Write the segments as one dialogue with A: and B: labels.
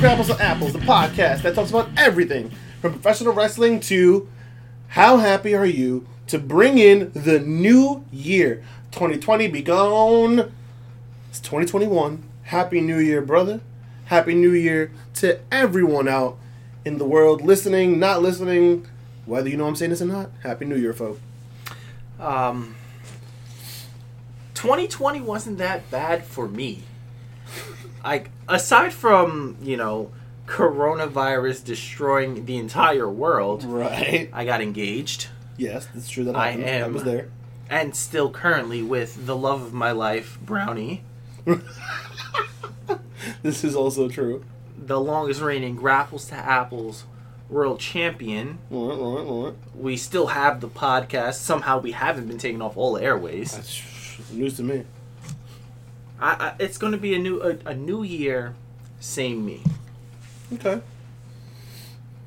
A: To Grapples and Apples, the podcast that talks about everything from professional wrestling to how happy are you to bring in the new year. 2020 be gone. It's 2021. Happy New Year, brother. Happy New Year to everyone out in the world listening, not listening, whether you know I'm saying this or not. Happy New Year, folks.
B: Um, 2020 wasn't that bad for me. Like aside from you know coronavirus destroying the entire world,
A: Right.
B: I got engaged
A: Yes, it's true that
B: I
A: happened. I
B: am-
A: was there.
B: and still currently with the love of my life, Brownie,
A: This is also true.
B: the longest reigning grapples to apples world champion.
A: Right, right, right.
B: We still have the podcast. Somehow we haven't been taken off all airways.
A: That's news to me.
B: I, I, it's going to be a new a, a new year, same me.
A: Okay.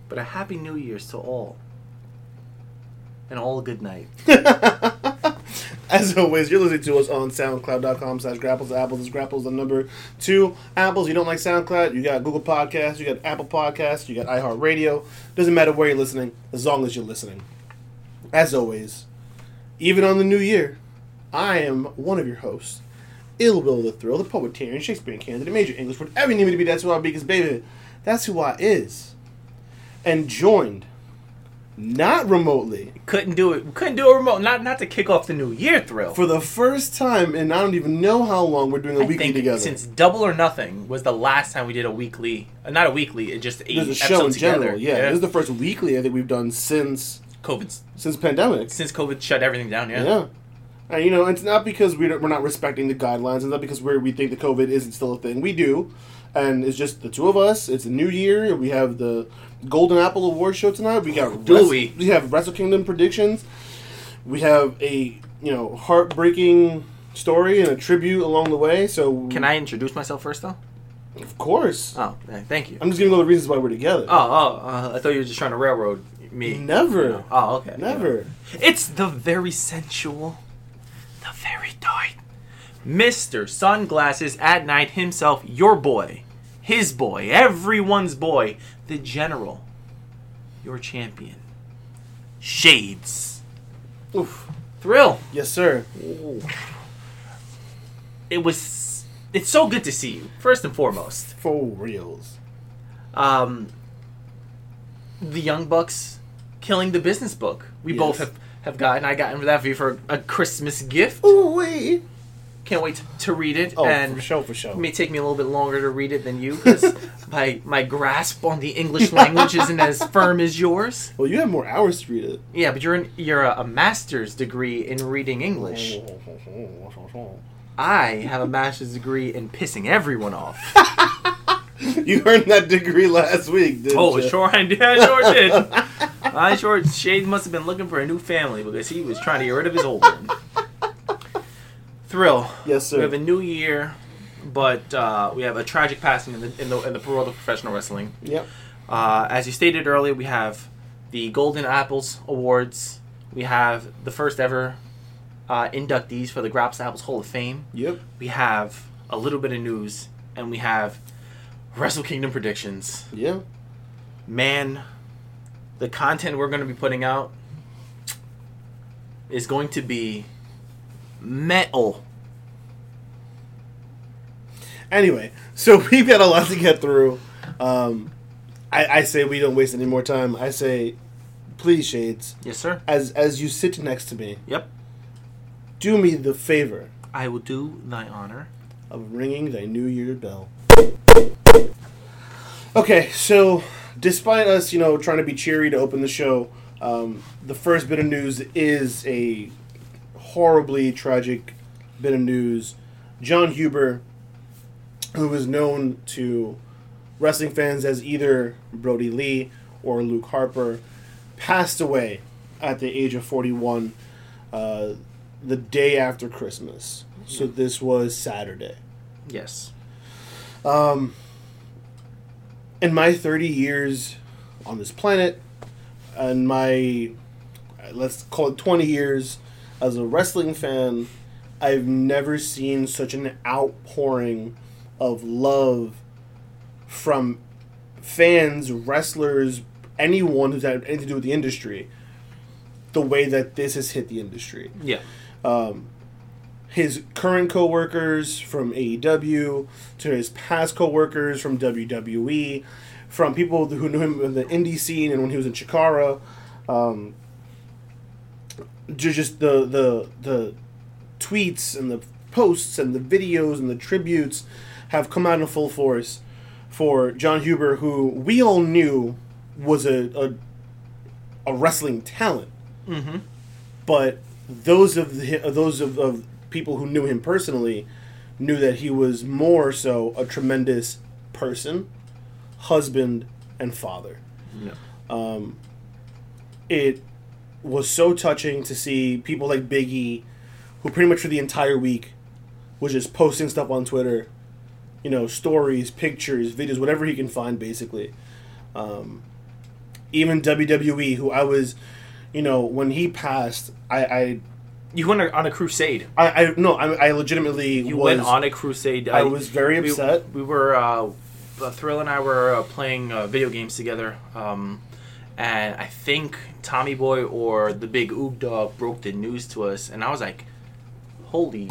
B: But a happy New Year's to all. And all a good night.
A: As always, you're listening to us on SoundCloud.com slash Grapples Apples. Grapples the number two. Apples, you don't like SoundCloud, you got Google Podcasts, you got Apple Podcasts, you got iHeartRadio. Doesn't matter where you're listening, as long as you're listening. As always, even on the new year, I am one of your hosts, Ill Will the Thrill, the poetarian, Shakespearean candidate, major English, whatever you need me to be, that's who I be, because baby, that's who I is. And joined, not remotely,
B: Couldn't do it. Couldn't do a remote. Not not to kick off the New Year thrill.
A: for the first time, and I don't even know how long we're doing a
B: I
A: weekly together.
B: since Double or Nothing was the last time we did a weekly. Uh, not a weekly. It just eight
A: There's a show in
B: episodes
A: general,
B: together.
A: yeah. This is the first weekly I think we've done since
B: COVID
A: since pandemic.
B: since COVID shut everything down. Yeah.
A: Yeah. And you know, it's not because we don't, we're not respecting the guidelines. It's not because we're, we think the COVID isn't still a thing. We do, and it's just the two of us. It's a new year. We have the Golden Apple Award show tonight. We got
B: Do
A: Wres-
B: we?
A: We have Wrestle Kingdom predictions. We have a you know heartbreaking story and a tribute along the way. So
B: Can I introduce myself first though?
A: Of course.
B: Oh, thank you.
A: I'm just giving all the reasons why we're together.
B: Oh, oh, uh, I thought you were just trying to railroad me.
A: Never.
B: Oh, okay.
A: Never.
B: It's the very sensual, the very tight, Mr. Sunglasses at Night himself, your boy, his boy, everyone's boy, the General, your champion. Shades.
A: Oof.
B: Thrill.
A: Yes, sir.
B: It was. It's so good to see you, first and foremost.
A: For reals.
B: Um, the Young Bucks killing the business book. We
A: Yes.
B: both have, have gotten. I got that for you for a Christmas gift.
A: Ooh wee.
B: Can't wait to, to read it.
A: Oh,
B: and
A: for sure, for sure.
B: It may take me a little bit longer to read it than you because my my grasp on the English language isn't as firm as yours.
A: Well, you have more hours to read it.
B: Yeah, but you're an, you're a, a master's degree in reading English. I have a master's degree in pissing everyone off.
A: you earned that degree last week, didn't
B: Oh,
A: you?
B: sure I did. I sure did. I sure Shade must have been looking for a new family because he was trying to get rid of his old one. Thrill.
A: Yes, sir.
B: We have a new year, but uh, we have a tragic passing in the in the, in the world of professional wrestling.
A: Yep.
B: Uh, as you stated earlier, we have the Golden Apples Awards. We have the first ever uh, inductees for the Graps Apples Hall of Fame.
A: Yep.
B: We have a little bit of news, and we have Wrestle Kingdom predictions.
A: Yeah.
B: Man, the content we're going to be putting out is going to be metal.
A: Anyway, so we've got a lot to get through. Um, I, I say we don't waste any more time. I say, please, Shades,
B: Yes, sir.
A: as as you sit next to me,
B: Yep.
A: do me the favor
B: I will do thy honor.
A: of ringing thy New Year bell. Okay, so despite us, you know, trying to be cheery to open the show, um, the first bit of news is a horribly tragic bit of news. Jon Huber, who is known to wrestling fans as either Brodie Lee or Luke Harper, passed away at the age of 41 uh, the day after Christmas. So this was Saturday.
B: Yes.
A: Um, in my 30 years on this planet, and my, let's call it 20 years as a wrestling fan, I've never seen such an outpouring of love from fans, wrestlers, anyone who's had anything to do with the industry, the way that this has hit the industry.
B: Yeah.
A: Um, His current coworkers from AEW to his past coworkers from WWE, from people who knew him in the indie scene and when he was in Chikara, um, ju- just the the the tweets and the posts and the videos and the tributes have come out in full force for Jon Huber, who we all knew was a a, a wrestling talent,
B: Mm-hmm.
A: but those of the, those of, of people who knew him personally knew that he was more so a tremendous person, husband, and father
B: Yeah.
A: it was so touching to see people like Biggie, who pretty much for the entire week was just posting stuff on Twitter, you know, stories, pictures, videos, whatever he can find, basically. Um, even WWE, who I was, you know, when he passed, I, I,
B: You went on a crusade.
A: I, I no, I, I legitimately
B: You
A: was.
B: went on a crusade.
A: I was very
B: we-
A: upset.
B: We, were uh, uh, Thrill and I were uh, playing uh, video games together, um, and I think Tommy Boy or the Big Oog Dog broke the news to us, and I was like, "Holy,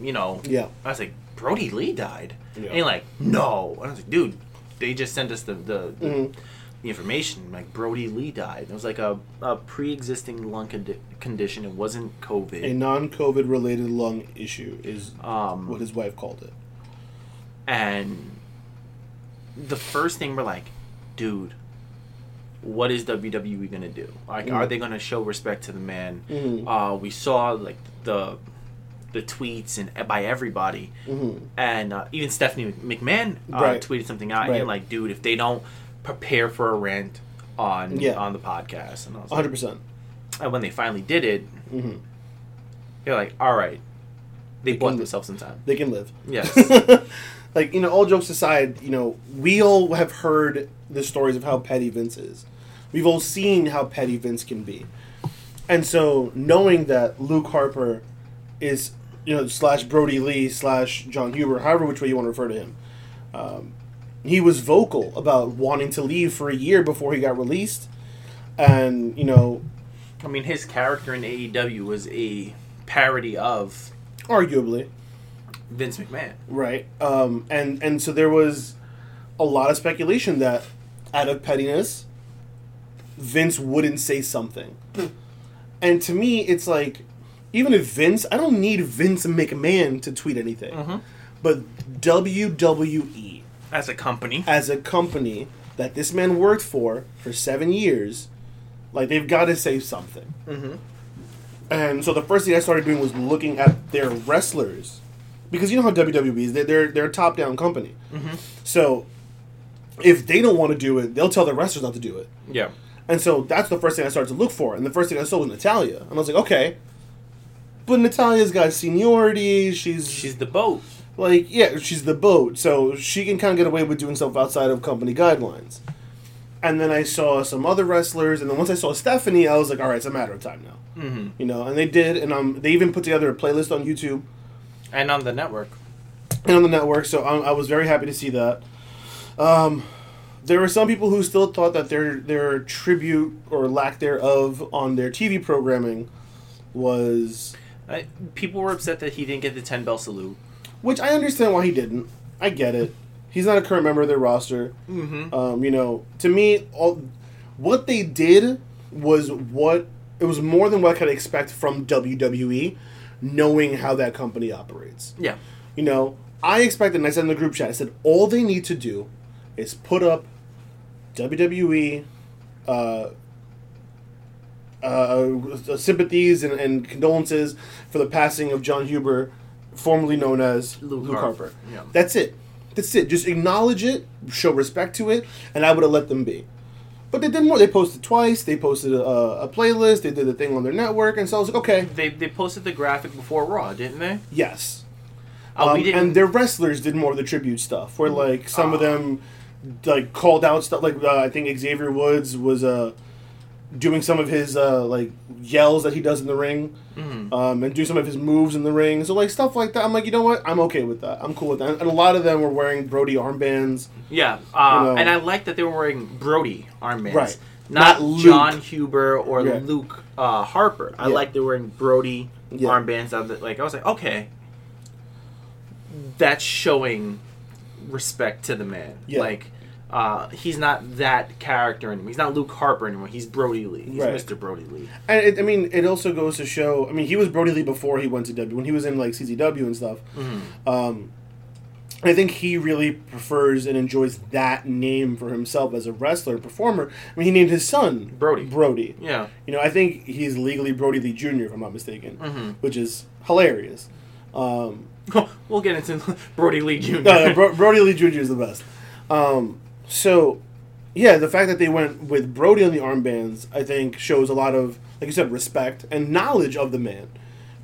B: you know."
A: Yeah.
B: I was like, "Brodie Lee died,"
A: Yeah.
B: and you're like, "No," and I was like, "Dude, they just sent us the the."
A: Mhm.
B: The information like Brodie Lee died. It was like a, a pre-existing lung condi- condition. It wasn't COVID.
A: A non-COVID related lung issue is
B: um,
A: what his wife called it.
B: and the first thing we're like, dude, what is WWE gonna do? Like,
A: Mm.
B: are they gonna show respect to the man?
A: Mhm.
B: Uh, we saw like the the tweets and by everybody,
A: Mhm.
B: and uh, even Stephanie McMahon uh,
A: Right.
B: tweeted something out. And
A: Right.
B: you're like, dude, if they don't prepare for a rant on
A: Yeah.
B: on the podcast, and I was
A: 100.
B: like,
A: percent
B: and when they finally did it,
A: hmm
B: you're like, all right, they,
A: They
B: bought themselves some time.
A: They can live.
B: Yes.
A: like you know, all jokes aside, you know, we all have heard the stories of how petty Vince is. We've all seen how petty Vince can be, and so knowing that Luke Harper is, you know, slash Brodie Lee slash Jon Huber, however which way you want to refer to him, um, he was vocal about wanting to leave for a year before he got released, and you know,
B: I mean, his character in AEW was a parody of
A: arguably,
B: Vince McMahon.
A: Right. Um, and and so there was a lot of speculation that out of pettiness, Vince wouldn't say something. and to me, it's like, even if Vince, I don't need Vince McMahon to tweet anything. But WWE,
B: As a company,
A: as a company that this man worked for for seven years, like they've got to say something.
B: mm-hmm.
A: And so the first thing I started doing was looking at their wrestlers, because you know how WWE is. They're they're, they're a top down company. So if they don't want to do it, they'll tell the wrestlers not to do it.
B: yeah,
A: And so that's the first thing I started to look for. And the first thing I saw was Natalya, and I was like, okay. But Natalya's got seniority. She's
B: she's the boat.
A: Like yeah, she's the boat, so she can kind of get away with doing stuff outside of company guidelines. And then I saw some other wrestlers, and then once I saw Stephanie, I was like, all right, it's a matter of time now
B: Mm-hmm.
A: you know, and they did, and um, they even put together a playlist on YouTube
B: And on the network,
A: and on the network. So I, I was very happy to see that. Um, there were some people who still thought that their their tribute or lack thereof on their TV programming was,
B: I, people were upset that he didn't get the ten bell salute.
A: Which I understand why he didn't. I get it. He's not a current member of their roster.
B: Mm-hmm.
A: Um, you know, to me, all what they did was what it was more than what I could expect from WWE, knowing how that company operates.
B: Yeah,
A: You know, I expected, and I said in the group chat, I said all they need to do is put up WWE uh, uh, sympathies and, and condolences for the passing of Jon Huber, formerly known as
B: Luke
A: Luke,
B: Harper.
A: Harper.
B: Yeah.
A: That's it. That's it. Just acknowledge it, show respect to it, and I would have let them be. But they did more. They posted twice. They posted a, a playlist. They did a thing on their network, and so I was like, okay,
B: they they posted the graphic before Raw, didn't they?
A: yes.
B: Oh,
A: Um, and their wrestlers did more of the tribute stuff, where like some of
B: Ah.
A: them like called out stuff. Like uh, I think Xavier Woods was uh, doing some of his uh, like yells that he does in the ring,
B: Mhm.
A: um, and do some of his moves in the ring. So like stuff like that. I'm like, you know what? I'm okay with that. I'm cool with that. And a lot of them were wearing Brodie armbands.
B: Yeah, uh,
A: You know.
B: and I like that they were wearing Brodie armbands,
A: Right.
B: Not,
A: Not
B: Jon Huber or
A: Yeah.
B: Luke uh, Harper. I
A: Yeah.
B: like they were wearing Brodie
A: Yeah.
B: armbands. Of it. Like I was like, okay, that's showing respect to the man.
A: Yeah.
B: Like. Uh, he's not that character anymore. He's not Luke Harper anymore. He's Brodie Lee. He's
A: Right.
B: Mr. Brodie Lee.
A: And it, I mean, it also goes to show. I mean, he was Brodie Lee before he went to W. When he was in like CZW and stuff.
B: Mhm.
A: Um, I think he really prefers and enjoys that name for himself as a wrestler and performer. I mean, he named his son
B: Brodie.
A: Brodie.
B: Yeah.
A: You know, I think he's legally Brodie Lee Jr. if I'm not mistaken,
B: Mhm.
A: which is hilarious. Um,
B: we'll get into Brodie Lee Jr.
A: no, no, Bro- Brodie Lee Jr. is the best. Um, so, yeah, the fact that they went with Brodie on the armbands, I think, shows a lot of, like you said, respect and knowledge of the man,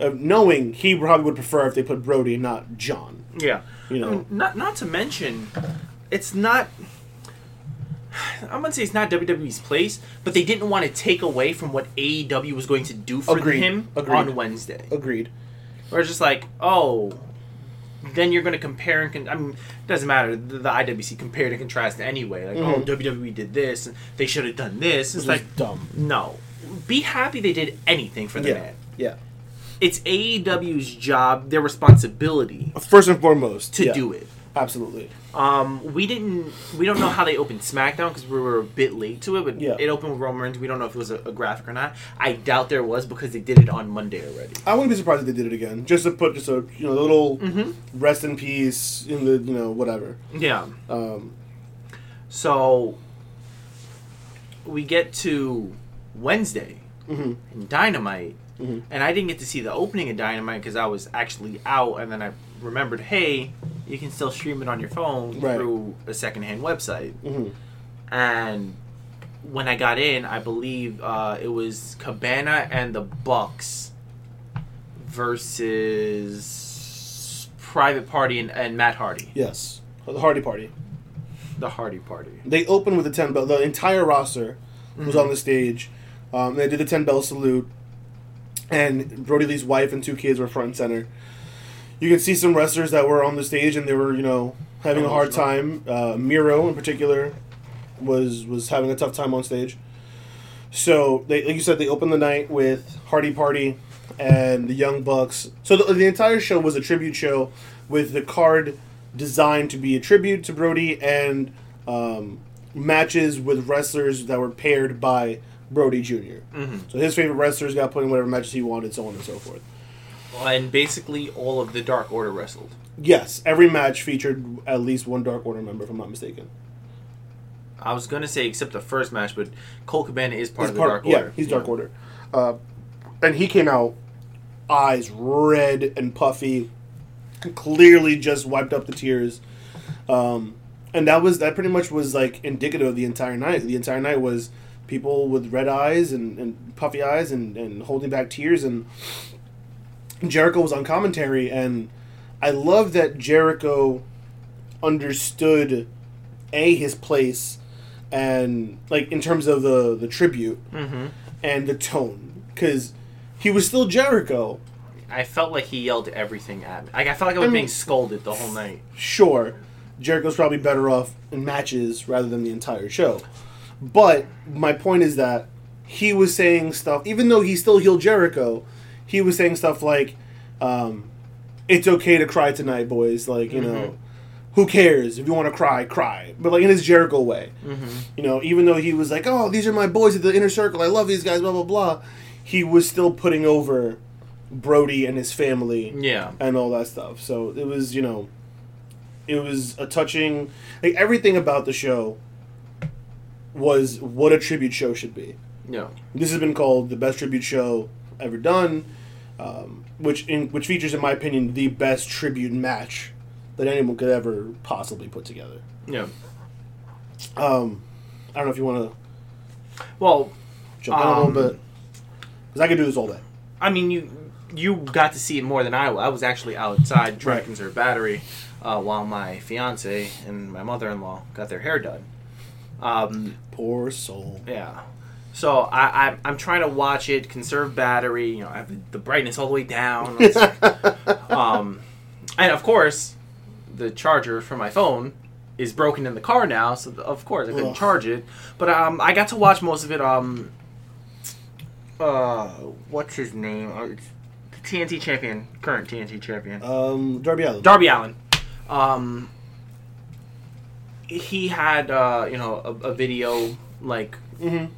A: of knowing he probably would prefer if they put Brodie not John.
B: Yeah.
A: You know.
B: Not not to mention, it's not. I'm gonna say it's not WWE's place, but they didn't want to take away from what AEW was going to do for
A: Agreed.
B: him
A: Agreed.
B: on Wednesday.
A: Agreed.
B: Or just like, oh, then you're gonna compare and con- I mean, it doesn't matter. The, the IWC compared and contrast anyway. Like, oh,
A: Mhm.
B: WWE did this, and they should have done this. It's like,
A: dumb.
B: no. Be happy they did anything for the
A: Yeah.
B: man.
A: Yeah.
B: It's AEW's job, their responsibility
A: First and foremost.
B: to
A: yeah,
B: do it.
A: Absolutely.
B: Um, we didn't. We don't know how they opened SmackDown because we were a bit late to it. But
A: Yeah.
B: it opened with Roman Reigns. We don't know if it was a, a graphic or not. I doubt there was because they did it on Monday already.
A: I wouldn't be surprised if they did it again, just to put just a you know a little
B: Mm-hmm.
A: rest in peace in the you know whatever.
B: Yeah.
A: Um,
B: So we get to Wednesday
A: mhm,
B: in Dynamite,
A: mhm.
B: and I didn't get to see the opening of Dynamite because I was actually out, and then I remembered, hey, you can still stream it on your phone
A: Right.
B: through a secondhand website.
A: Mhm.
B: and when I got in, I believe uh, it was Cabana and the Bucks versus Private Party and, and Matt Hardy,
A: Yes, the Hardy Party.
B: the Hardy Party.
A: They opened with the ten bell. The entire roster was
B: Mhm.
A: on the stage. Um, they did the ten bell salute, and Brodie Lee's wife and two kids were front and center. You can see some wrestlers that were on the stage and they were you know having a hard time. Uh, Miro in particular was was having a tough time on stage. So they, like you said, they opened the night with Hardy Party and the Young Bucks. So the, the entire show was a tribute show with the card designed to be a tribute to Brodie and um, matches with wrestlers that were paired by Brodie Jr.
B: Mm-hmm.
A: So his favorite wrestlers got put in whatever matches he wanted, so on and so forth.
B: And basically, all of the Dark Order wrestled.
A: Yes, every match featured at least one Dark Order member, if I'm not mistaken.
B: I was gonna say except the first match, but Colt Cabana is part
A: He's
B: of the
A: part-
B: Dark
A: yeah,
B: Order.
A: he's Dark Order. Uh, and he came out eyes red and puffy, clearly just wiped up the tears. Um, and that was that pretty much was like indicative of the entire night. The entire night was people with red eyes and, and puffy eyes and, and holding back tears and Jericho was on commentary and I love that Jericho understood a his place and like in terms of the the tribute
B: Mm-hmm.
A: and the tone because he was still Jericho.
B: I felt like he yelled everything at me. Like, I felt like I was
A: I mean-
B: being scolded the whole night.
A: Sure, Jericho's probably better off in matches rather than the entire show. But my point is that he was saying stuff, even though he still healed Jericho, he was saying stuff like, um, "It's okay to cry tonight, boys." Like you know, who cares if you want to cry, cry. But like in his Jericho way,
B: Mm-hmm.
A: you know, even though he was like, "Oh, these are my boys at the inner circle. I love these guys." Blah blah blah. He was still putting over Brodie and his family
B: Yeah.
A: and all that stuff. So it was, you know, it was a touching, like everything about the show was what a tribute show should be.
B: Yeah.
A: This has been called the best tribute show ever done, um, which in, which features, in my opinion, the best tribute match that anyone could ever possibly put together.
B: Yeah.
A: Um, I don't know if you want to
B: Well,
A: jump in a
B: Um,
A: little bit because I could do this all day.
B: I mean, you you got to see it more than I. I was actually outside trying to conserve battery uh, while my fiance and my mother-in-law got their hair done. Um,
A: Poor soul.
B: yeah, So I, I I'm trying to watch it, conserve battery. You know, I have the brightness all the way down. Um, and of course, the charger for my phone is broken in the car now. So of course I couldn't
A: Ugh.
B: charge it. But um, I got to watch most of it. Um, uh, what's his name? Uh, it's the TNT champion, current TNT champion.
A: um, Darby Allin.
B: Darby Allin. Um, he had uh, you know a, a video like
A: Mhm.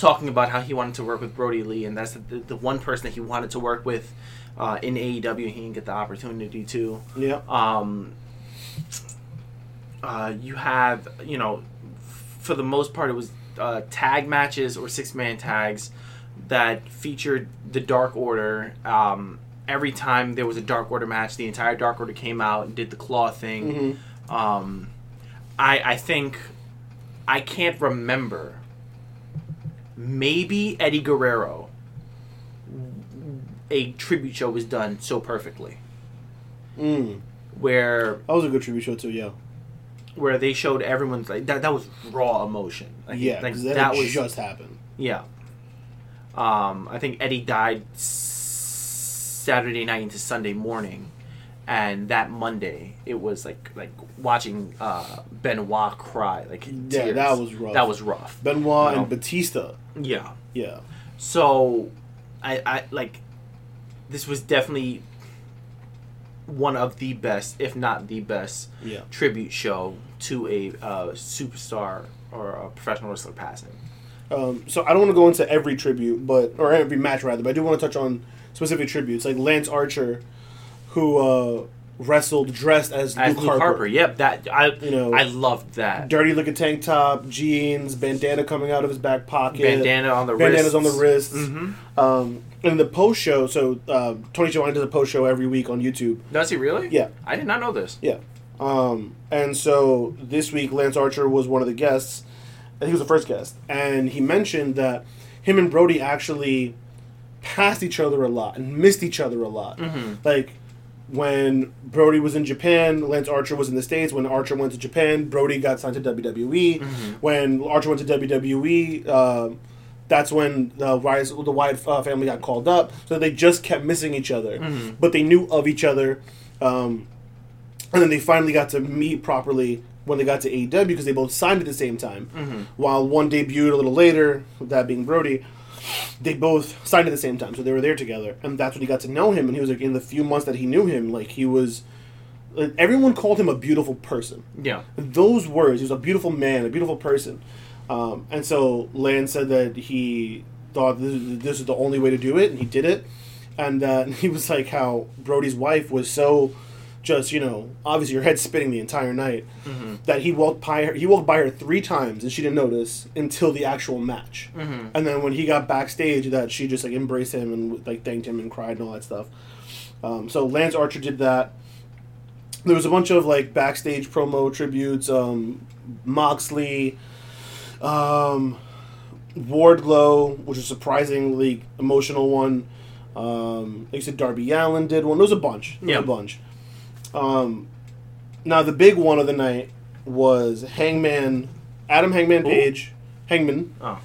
B: Talking about how he wanted to work with Brodie Lee, and that's the, the one person that he wanted to work with uh, in AEW. He didn't get the opportunity to.
A: Yeah.
B: Um, uh, you have you know, for the most part, it was uh, tag matches or six man tags that featured the Dark Order. Um, every time there was a Dark Order match, the entire Dark Order came out and did the claw thing.
A: Mhm.
B: Um, I I think I can't remember. Maybe Eddie Guerrero. A tribute show was done so perfectly,
A: Mm.
B: where
A: That was a good tribute show too. Yeah.
B: where they showed everyone's like that. That was raw emotion. Like,
A: Yeah.
B: like
A: that,
B: that was
A: just happened.
B: yeah. Um, I think Eddie died Saturday night into Sunday morning, and that Monday it was like like watching uh, Benoit cry. Like
A: Yeah,
B: tears.
A: that was rough.
B: That was rough.
A: Benoit
B: No.
A: and Batista.
B: Yeah.
A: Yeah.
B: So, I I like this was definitely one of the best, if not the best,
A: Yeah.
B: tribute show to a uh, superstar or a professional wrestler passing.
A: Um, so I don't want to go into every tribute, but or every match rather, but I do want to touch on specific tributes, like Lance Archer, who uh, wrestled dressed as,
B: As
A: Luke,
B: Luke
A: Harper.
B: Harper, yep, that I
A: You know,
B: I loved that.
A: Dirty looking tank top, jeans, bandana coming out of his back pocket,
B: Bandana on the
A: bandanas
B: wrists.
A: on the wrists.
B: Mhm.
A: Um, and the post show, so uh, Tony Schiavone does a post show every week on YouTube.
B: Does he really?
A: Yeah.
B: I did not know this.
A: Yeah. Um, and so this week, Lance Archer was one of the guests. and He was the first guest. And he mentioned that him and Brodie actually passed each other a lot and missed each other a lot.
B: Mhm.
A: Like when Brodie was in Japan, Lance Archer was in the States. When Archer went to Japan, Brodie got signed to WWE. When Archer went to WWE, uh, that's when the Wyatt, the Wyatt uh, family got called up. So they just kept missing each other. But they knew of each other. Um, and then they finally got to meet properly when they got to AEW because they both signed at the same time. While one debuted a little later, that being Brodie, they both signed at the same time, so they were there together, and that's when he got to know him. And he was like, in the few months that he knew him, like he was, like, everyone called him a beautiful person.
B: Yeah.
A: Those words, he was a beautiful man, a beautiful person. Um, and so Lance said that he thought this, this is the only way to do it, and he did it. And uh, he was like, how Brodie's wife was so just, you know, obviously your head spinning the entire night, that he walked by her. He walked by her three times, and she didn't notice until the actual match. And then when he got backstage, that she just like embraced him and like thanked him and cried and all that stuff. Um, so Lance Archer did that. There was a bunch of like backstage promo tributes. Um, Moxley, um, Wardlow, which is surprisingly emotional one. Um, like you said, Darby Allin did one. There was a bunch. There
B: Yeah.
A: a bunch. Um, now the big one of the night was Hangman, Adam Hangman
B: Who?
A: Page, Hangman,
B: Oh.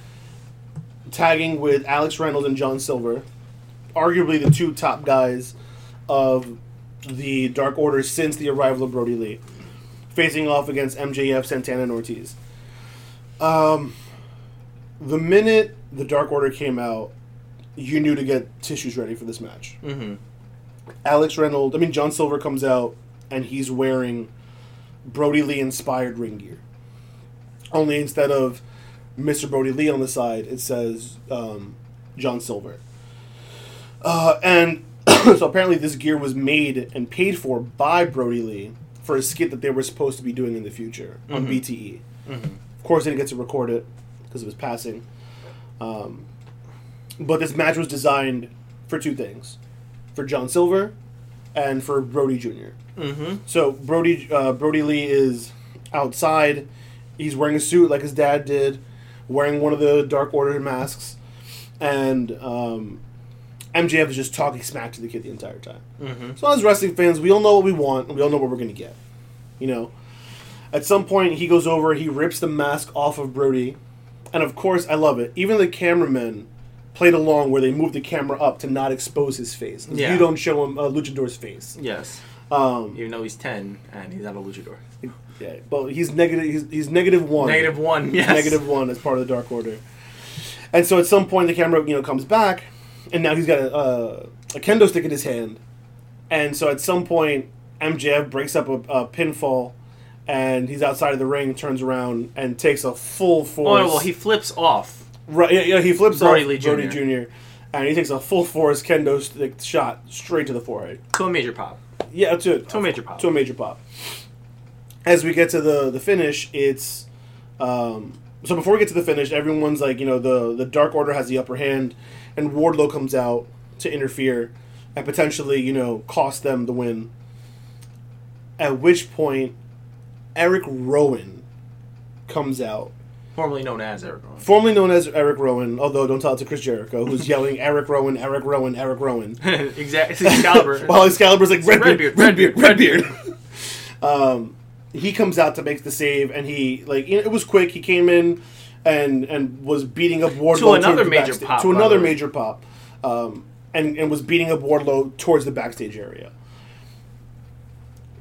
A: tagging with Alex Reynolds and John Silver, arguably the two top guys of the Dark Order since the arrival of Brodie Lee, facing off against MJF, Santana, and Ortiz. Um, the minute the Dark Order came out, you knew to get tissues ready for this match.
B: Mm-hmm.
A: Alex Reynolds, I mean John Silver comes out and he's wearing Brodie Lee inspired ring gear. Only instead of Mr. Brodie Lee on the side, it says um, John Silver. Uh, and so apparently this gear was made and paid for by Brodie Lee for a skit that they were supposed to be doing in the future on BTE. Of course, they didn't get to record it because it was passing. Um, but this match was designed for two things for John Silver and for Brodie Jr.
B: Mm-hmm.
A: So Brodie uh, Brodie Lee is outside. He's wearing a suit like his dad did, wearing one of the Dark Order masks, and um, MJF is just talking smack to the kid the entire time.
B: Mm-hmm.
A: So as wrestling fans, we all know what we want, and we all know what we're gonna get. You know, at some point he goes over, he rips the mask off of Brodie, And of course, I love it. Even the cameramen played along where they moved the camera up to not expose his face.
B: Yeah.
A: You don't show him uh, Luchador's face.
B: Yes.
A: Um,
B: Even though he's ten and he's not a luchador.
A: yeah, but he's negative. He's, he's negative one.
B: Negative one. Yes.
A: Negative one as part of the Dark Order. And so at some point the camera, you know, comes back, and now he's got a, uh, a kendo stick in his hand. And so at some point, MJF breaks up a, a pinfall, and he's outside of the ring, turns around, and takes a full
B: Oh
A: force.
B: no, well he flips off.
A: Right, yeah, yeah, he flips
B: Brodie
A: off
B: Lee
A: Brodie
B: Jr..
A: Jr. And he takes a full force kendo stick shot straight to the forehead.
B: to a major pop.
A: Yeah, to
B: To a major pop.
A: To a major pop. As we get to the the finish, it's um, so before we get to the finish, everyone's like, you know, the the Dark Order has the upper hand, and Wardlow comes out to interfere and potentially, you know, cost them the win. At which point, Erick Rowan comes out,
B: Formerly known as Erick Rowan.
A: formerly known as Erick Rowan, although don't tell it to Chris Jericho, who's yelling Erick Rowan, Erick Rowan, Erick Rowan.
B: exactly. Excalibur.
A: While Excalibur's like Redbeard,
B: Redbeard,
A: Redbeard, Redbeard. um, he comes out to make the save, and he like you know, it was quick. He came in and and was beating up Wardlow
B: To another major
A: backsta-
B: pop,
A: to another major pop, um, and and was beating up Wardlow towards the backstage area.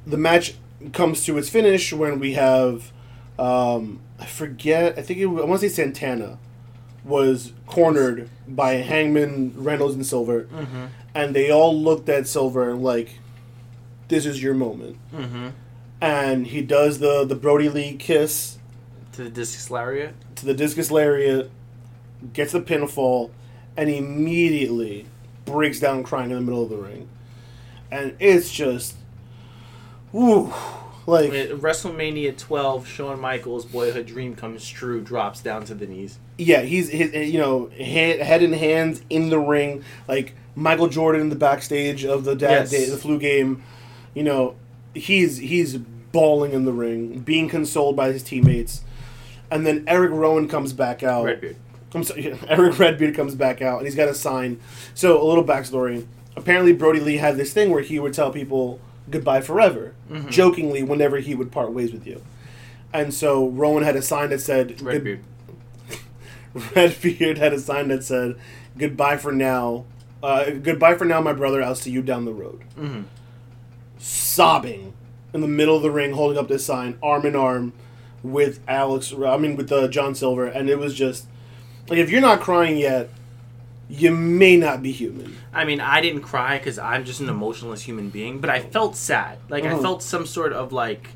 A: The match comes to its finish when we have, um, I forget, I think it, I want to say Santana was cornered by Hangman, Reynolds, and Silver,
B: Mm-hmm.
A: and they all looked at Silver and like, "This is your moment."
B: Mm-hmm.
A: And he does the the Brodie Lee kiss
B: To the discus lariat.
A: to the discus lariat, gets the pinfall, and immediately breaks down crying in the middle of the ring, and it's just, woo, like
B: At WrestleMania 12, Shawn Michaels' boyhood dream comes true, drops down to the knees.
A: yeah, he's his, you know head, head and hands in the ring, like Michael Jordan in the backstage of the dad
B: Yes.
A: day, the flu game, you know, he's he's bawling in the ring, being consoled by his teammates, and then Erick Rowan comes back out.
B: Redbeard.
A: I'm sorry, Erick Redbeard comes back out and he's got a sign. So a little backstory. Apparently, Brodie Lee had this thing where he would tell people goodbye forever,
B: Mm-hmm.
A: jokingly whenever he would part ways with you. And so Rowan had a sign that said good-
B: Redbeard.
A: Redbeard had a sign that said "Goodbye for now, uh, goodbye for now, my brother. I'll see you down the road."
B: Mm-hmm.
A: Sobbing in the middle of the ring, holding up this sign, arm in arm with Alex. I mean, with uh, John Silver, and it was just like if you're not crying yet, you may not be human.
B: I mean, I didn't cry because I'm just an emotionless human being, but I felt sad. Like, I
A: Mhm.
B: felt some sort of, like,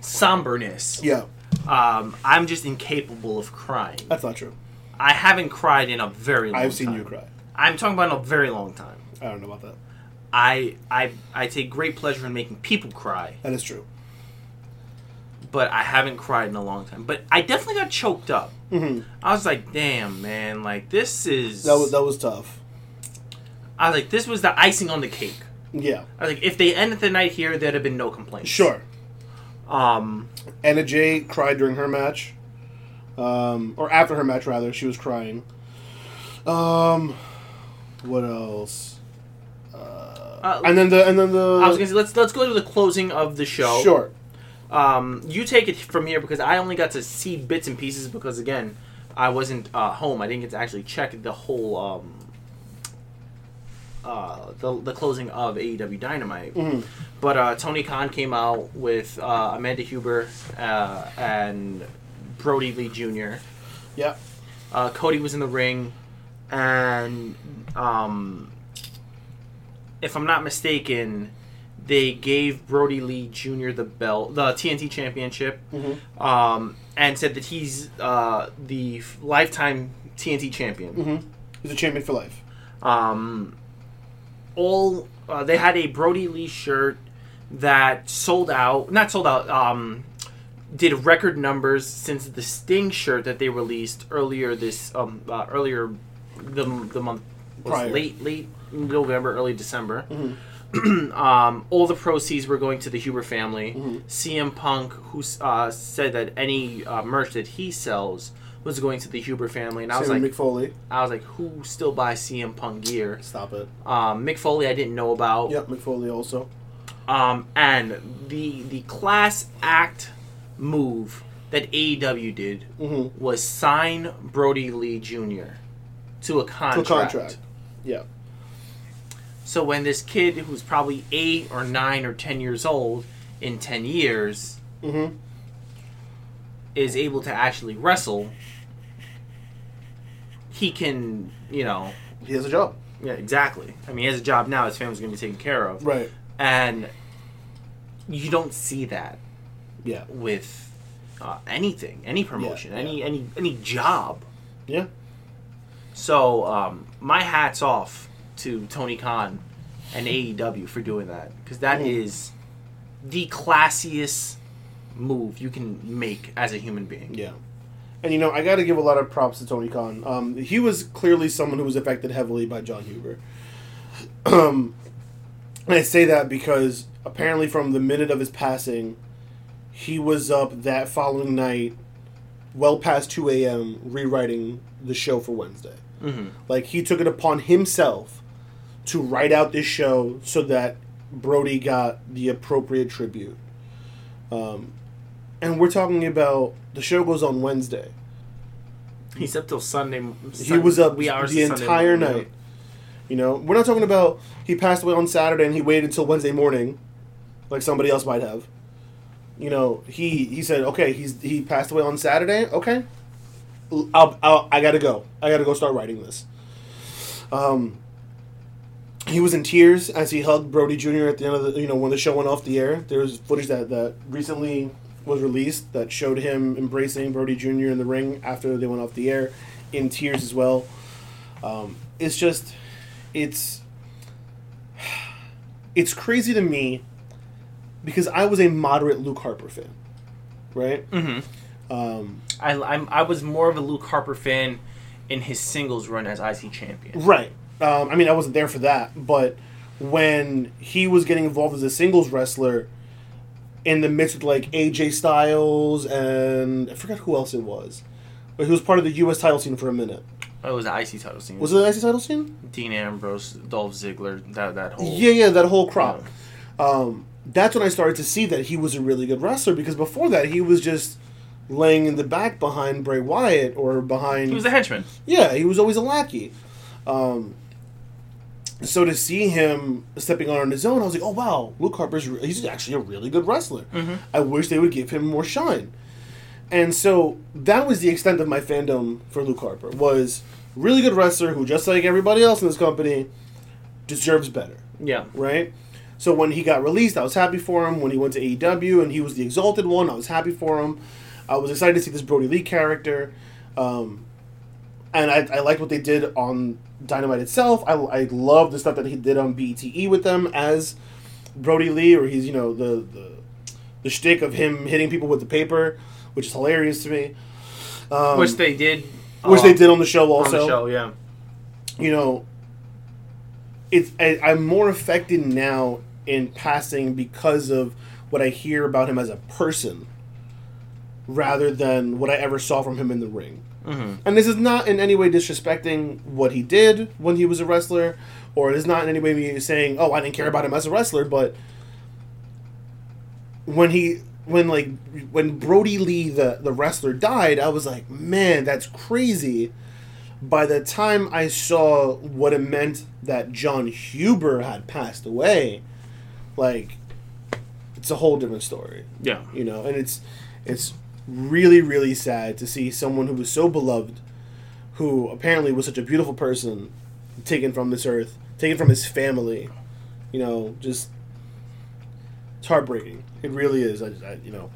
B: somberness.
A: Yeah,
B: Um, I'm just incapable of crying.
A: that's not true.
B: I haven't cried in a very long time.
A: I've seen
B: time.
A: you cry.
B: I'm talking about in a very long time.
A: I don't know about that.
B: I, I, I take great pleasure in making people cry,
A: That is true.
B: But I haven't cried in a long time. But I definitely got choked up.
A: hmm
B: I was like, damn, man, like, this is.
A: That was that was tough.
B: I was like, this was the icing on the cake.
A: Yeah,
B: I was like, if they ended the night here, there'd have been no complaints.
A: sure.
B: Um,
A: Anna Jay cried during her match, um, or after her match rather. She was crying. Um, what else?
B: uh,
A: And then the and then the
B: I was gonna say let's let's go to the closing of the show.
A: sure.
B: Um, you take it from here because I only got to see bits and pieces because again, I wasn't uh, home. I didn't get to actually check the whole um, uh, the the closing of AEW Dynamite.
A: Mhm.
B: But uh, Tony Khan came out with uh, Amanda Huber uh, and Brodie Lee Jr.
A: Yeah,
B: Uh, Cody was in the ring, and um, if I'm not mistaken, they gave Brodie Lee Jr. the belt, the TNT Championship,
A: Mhm.
B: um, and said that he's uh, the lifetime TNT champion.
A: hmm he's a champion for life.
B: Um, all uh, they had a Brodie Lee shirt that sold out, not sold out. Um, did record numbers since the Sting shirt that they released earlier this um uh, earlier the the month was
A: Prior.
B: late late November early December.
A: Mhm.
B: um, all the proceeds were going to the Huber family.
A: Mhm.
B: CM Punk, who uh, said that any uh, merch that he sells was going to the Huber family, and I was like,
A: Mick Foley.
B: I was like, who still buys CM Punk gear?
A: Stop it.
B: Um, Mick Foley, I didn't know about.
A: Yep, Mick Foley also.
B: Um, and the the class act move that AEW did
A: hmm
B: was sign Brodie Lee Jr. to a contract.
A: To a contract. Yeah.
B: So when this kid who's probably eight or nine or ten years old in ten years
A: hmm
B: is able to actually wrestle, he can, you know,
A: He has a job.
B: yeah, exactly. I mean, he has a job now; his family's going to be taken care of,
A: Right.
B: and you don't see that
A: Yeah.
B: with uh, anything, any promotion,
A: Yeah,
B: any any any job.
A: Yeah.
B: So um, my hats off to Tony Khan and AEW for doing that because that
A: Mm.
B: is the classiest move you can make as a human being.
A: Yeah. And you know, I got to give a lot of props to Tony Khan. Um, he was clearly someone who was affected heavily by Jon Huber. Um, and I say that because apparently, from the minute of his passing, he was up that following night, well past two a.m., rewriting the show for Wednesday.
B: Mm-hmm.
A: Like he took it upon himself to write out this show so that Brodie got the appropriate tribute. Um, and we're talking about the show goes on Wednesday.
B: He's up till Sunday.
A: He was up
B: hours
A: the entire
B: morning.
A: night. You know, we're not talking about he passed away on Saturday and he waited until Wednesday morning, like somebody else might have. You know, he he said, okay, he's he passed away on Saturday. Okay, I'll, I'll, I gotta go. I gotta go start writing this. Um, he was in tears as he hugged Brodie Jr. at the end of the you know when the show went off the air. There was footage that that recently was released that showed him embracing Brodie Jr. in the ring after they went off the air, in tears as well. Um, it's just, it's, it's crazy to me because I was a moderate Luke Harper fan, right?
B: Mm-hmm.
A: Um,
B: I, I'm, I was more of a Luke Harper fan in his singles run as IC champion.
A: Right. Um, I mean, I wasn't there for that, but when he was getting involved as a singles wrestler, in the midst of like AJ Styles and I forgot who else it was, but he was part of the U.S. title scene for a minute.
B: Oh, it was the IC title scene.
A: Was it the IC title scene?
B: Dean Ambrose, Dolph Ziggler, that that whole
A: Yeah, yeah, that whole crop. Um, that's when I started to see that he was a really good wrestler because before that he was just laying in the back behind Bray Wyatt or behind
B: He was a henchman.
A: Yeah, he was always a lackey. Um, so to see him stepping on on his own, I was like, oh wow, Luke Harper's re- he's actually a really good wrestler. I wish they would give him more shine. And so that was the extent of my fandom for Luke Harper was really good wrestler who, just like everybody else in this company, deserves better
B: Yeah.
A: right? So when he got released, I was happy for him. When he went to AEW and he was the exalted one, I was happy for him. I was excited to see this Brodie Lee character, um, and I, I liked what they did on Dynamite itself. I, I love the stuff that he did on BTE with them as Brodie Lee, or he's you know the the the shtick of him hitting people with the paper, which is hilarious to me. Um,
B: which they did.
A: which
B: uh,
A: they did on the show
B: on
A: also
B: the show. Yeah.
A: you know, it's I, I'm more affected now in passing because of what I hear about him as a person, rather than what I ever saw from him in the ring.
B: Mm-hmm.
A: And this is not in any way disrespecting what he did when he was a wrestler, or it is not in any way me saying, "Oh, I didn't care about him as a wrestler." But when he, when like when Brodie Lee, the the wrestler, died, I was like, "Man, that's crazy." By the time I saw what it meant that Jon Huber had passed away, like, it's a whole different story
B: Yeah.
A: you know and it's it's really really sad to see someone who was so beloved who apparently was such a beautiful person taken from this earth taken from his family. You know just it's heartbreaking. It really is. I, I you know.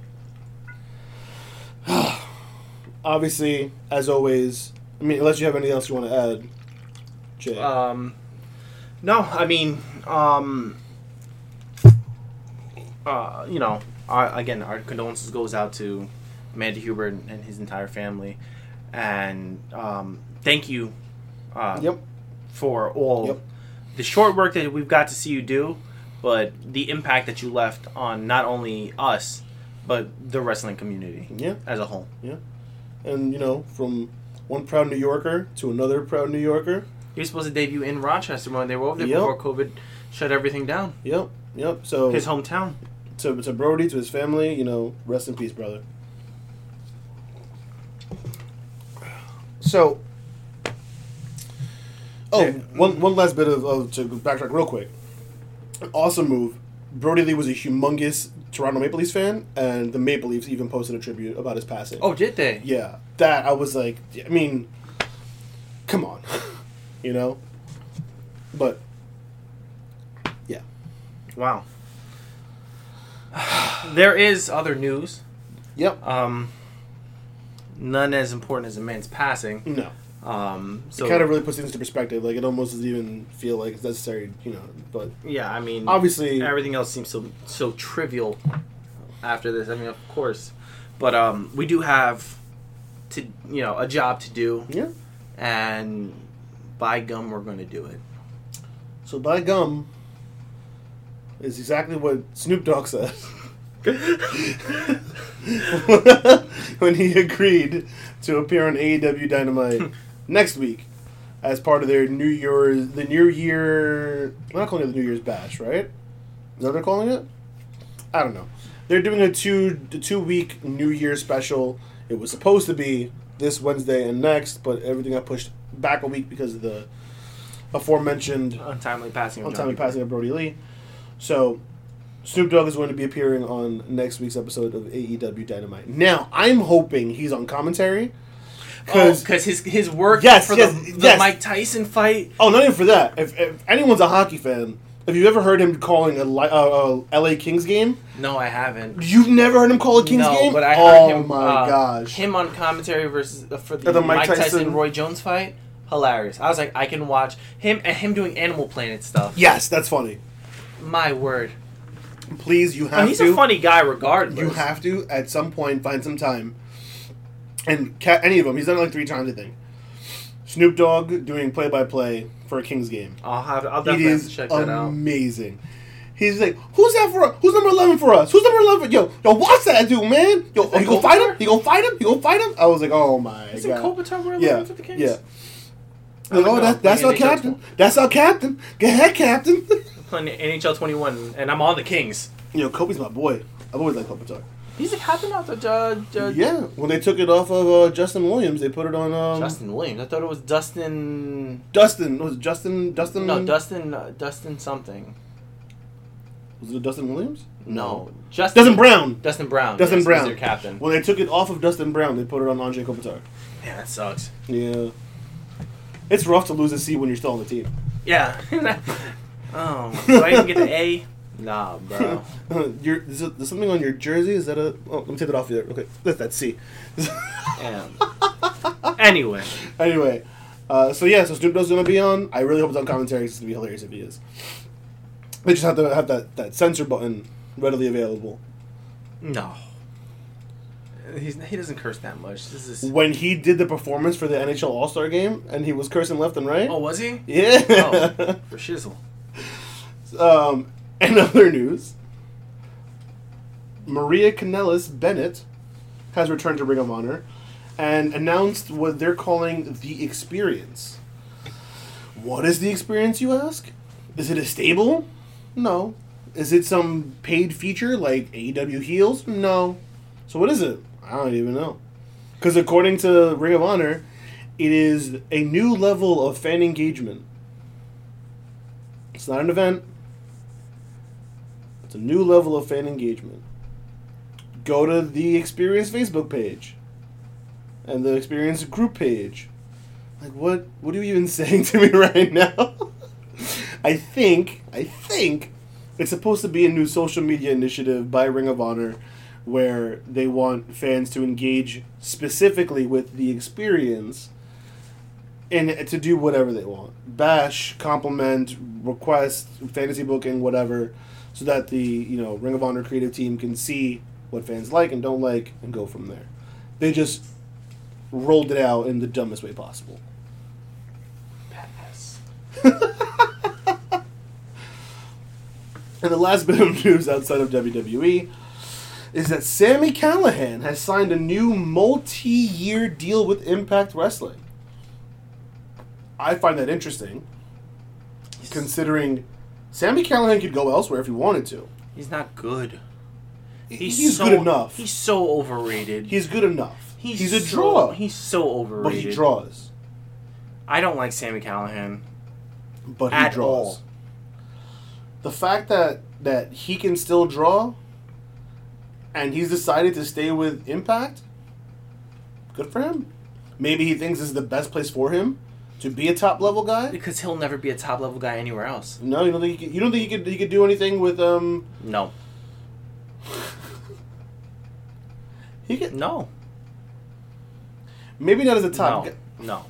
A: Obviously as always i mean unless you have anything else you want to add Jay.
B: Um, no, I mean, um, uh, you know, our, again, our condolences goes out to Amanda Huber and, and his entire family, and um, thank you, uh,
A: yep
B: for all
A: Yep.
B: the short work that we've got to see you do, but the impact that you left on not only us, but the wrestling community
A: yeah
B: as a whole. Yeah.
A: and you know from one proud new yorker to another proud new yorker
B: was supposed to debut in Rochester when they were over there
A: Yep.
B: before COVID shut everything down.
A: Yep, yep. So
B: His hometown.
A: to to Brodie to his family, you know, rest in peace, brother. So, oh,
B: Yeah.
A: one one last bit of, of to backtrack real quick. Awesome move. Brodie Lee was a humongous Toronto Maple Leafs fan, and the Maple Leafs even posted a tribute about his passing.
B: Oh, did they?
A: yeah, that I was like, I mean, come on, you know. But yeah,
B: Wow. There is other news.
A: yep,
B: Um, none as important as a man's passing.
A: no.
B: Um, so
A: it kind of really puts things into perspective. Like it almost doesn't even feel like it's necessary, you know. But
B: yeah, I mean,
A: obviously,
B: everything else seems so so trivial after this. I mean, of course, but um, we do have to you know a job to do,
A: yeah.
B: and by gum, we're going to do it.
A: So by gum is exactly what Snoop Dogg said when he agreed to appear on AEW Dynamite next week as part of their New Year's the New Year. We're not calling it the New Year's Bash, right? Is that what they're calling it? I don't know. They're doing a two two week New Year special. It was supposed to be this Wednesday and next, but everything got pushed back a week because of the aforementioned
B: Untimely passing. Of
A: untimely passing of Brodie Lee. So, Snoop Dogg is going to be appearing on next week's episode of AEW Dynamite. Now, I'm hoping he's on commentary.
B: Because
A: Because,
B: his his work
A: Yes,
B: for
A: yes,
B: the, the
A: yes.
B: Mike Tyson fight.
A: oh, not even for that. If, if anyone's a hockey fan, have you ever heard him calling a, uh, a LA Kings game?
B: No, I haven't.
A: You've never heard him call a Kings
B: no,
A: game?
B: but I
A: oh
B: heard him.
A: my
B: uh,
A: gosh.
B: Him on commentary versus uh, for the,
A: the Mike
B: Mike, Tyson,
A: Tyson-
B: Roy Jones fight. Hilarious. I was like, I can watch him and him doing Animal Planet stuff.
A: yes, that's funny.
B: My word.
A: Please, you have
B: And he's
A: to.
B: a funny guy, regardless.
A: You have to at some point find some time, and ca- any of them. He's done it like three times, I think. Snoop Dogg doing play by play for a Kings game.
B: I'll have. I'll definitely have to check that out.
A: amazing. He's like, who's that for? Who's number eleven for us? Who's number eleven? Yo, yo, watch that dude, man. Yo, he gonna fight him? You gonna fight him? He gonna fight him? I was like, oh my
B: Isn't
A: god.
B: Kopitar wear
A: yeah,
B: 11 for the Kings?
A: yeah. Like, oh, that, that's our captain. That's our captain. Go ahead, captain.
B: Playing NHL 21, and I'm on the Kings.
A: you know, Kobe's my boy. I've always liked Kopitar.
B: He's the captain of the uh, uh,
A: Yeah, when they took it off of uh, Justin Williams, they put it on um,
B: Justin Williams. I thought it was Dustin.
A: Dustin. Was it Justin? Dustin?
B: No, Dustin. Uh, Dustin something.
A: Was it Dustin Williams?
B: No, Justin.
A: Dustin Brown.
B: Dustin Brown.
A: Dustin
B: yes,
A: Brown.
B: Was their captain.
A: When they took it off of Dustin Brown, they put it on Andre Kopitar.
B: Yeah, that sucks.
A: Yeah. It's rough to lose a seat when you're still on the team.
B: Yeah. oh, do I even get an A? Nah, bro.
A: Your, there's, a, there's something on your jersey. Is that a? Oh, let me take that off there. Okay, that's that C.
B: Damn. Anyway,
A: anyway, uh, so yeah, so Snoop Dogg's gonna be on. I really hope it's on commentary. It's gonna be hilarious if he is. They just have to have that, that censor button readily available.
B: no. He's, he doesn't curse that much. This is.
A: When he did the performance for the NHL All Star game, and he was cursing left and right.
B: Oh, was he?
A: Yeah.
B: Oh, for shizzle.
A: Um, in other news, Maria Kanellis Bennett has returned to Ring of Honor and announced what they're calling the experience. What is the experience, you ask? Is it a stable? No. Is it some paid feature like AEW Heels? No. So what is it? I don't even know. Because according to Ring of Honor, it is a new level of fan engagement. It's not an event. It's a new level of fan engagement. Go to the Experience Facebook page and the Experience group page. Like what what are you even saying to me right now? I think I think it's supposed to be a new social media initiative by Ring of Honor where they want fans to engage specifically with the experience and to do whatever they want. Bash, compliment, request, fantasy booking, whatever, so that the you know Ring of Honor creative team can see what fans like and don't like and go from there. They just rolled it out in the dumbest way possible.
B: Pass.
A: And the last bit of news outside of WWE is that Sami Callihan has signed a new multi-year deal with Impact Wrestling. I find that interesting, considering Sami Callihan could go elsewhere if he wanted to.
B: He's not good.
A: He's,
B: so,
A: good enough.
B: He's so overrated.
A: He's good enough.
B: He's,
A: He's, a
B: so-
A: draw,
B: He's so overrated.
A: but he draws.
B: I don't like Sami Callihan.
A: but he draws.
B: all.
A: The fact that that he can still draw, and he's decided to stay with Impact. Good for him. Maybe he thinks this is the best place for him to be a top level guy.
B: Because he'll never be a top level guy anywhere else.
A: No, you don't think he could, you don't think he could he could do anything with um
B: No.
A: he could
B: No.
A: maybe not as a top
B: no.
A: guy,
B: No.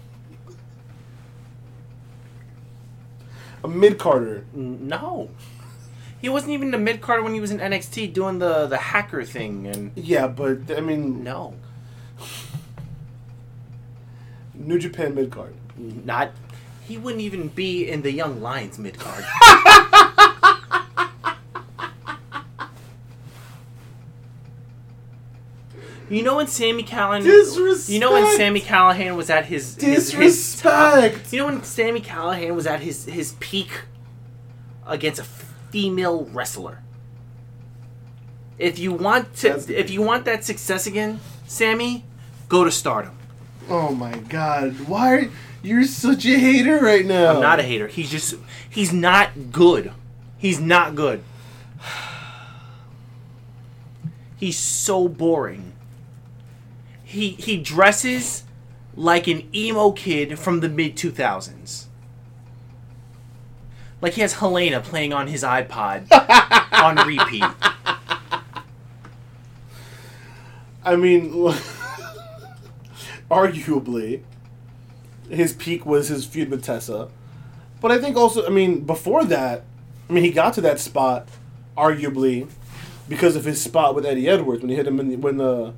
A: a mid Carter.
B: No. He wasn't even the mid card when he was in NXT doing the, the hacker thing and
A: Yeah, but I mean
B: no.
A: New Japan mid card.
B: Not he wouldn't even be in the Young Lions mid card. you know when Sami Callihan
A: Disrespect.
B: You know when Sami Callihan was at his his, his top,
A: Disrespect.
B: You know when Sami Callihan was at his his peak against a female wrestler. If you want to, if you want that success again, Sammy, go to Stardom.
A: Oh my god. Why are you're such a hater right now?
B: I'm not a hater. He's just he's not good. He's not good. He's so boring. He he dresses like an emo kid from the mid 2000s. Like he has Helena playing on his iPod on repeat.
A: I mean, arguably, his peak was his feud with Tessa. But I think also, I mean, before that, I mean, he got to that spot, arguably, because of his spot with Eddie Edwards when he hit him in the, when the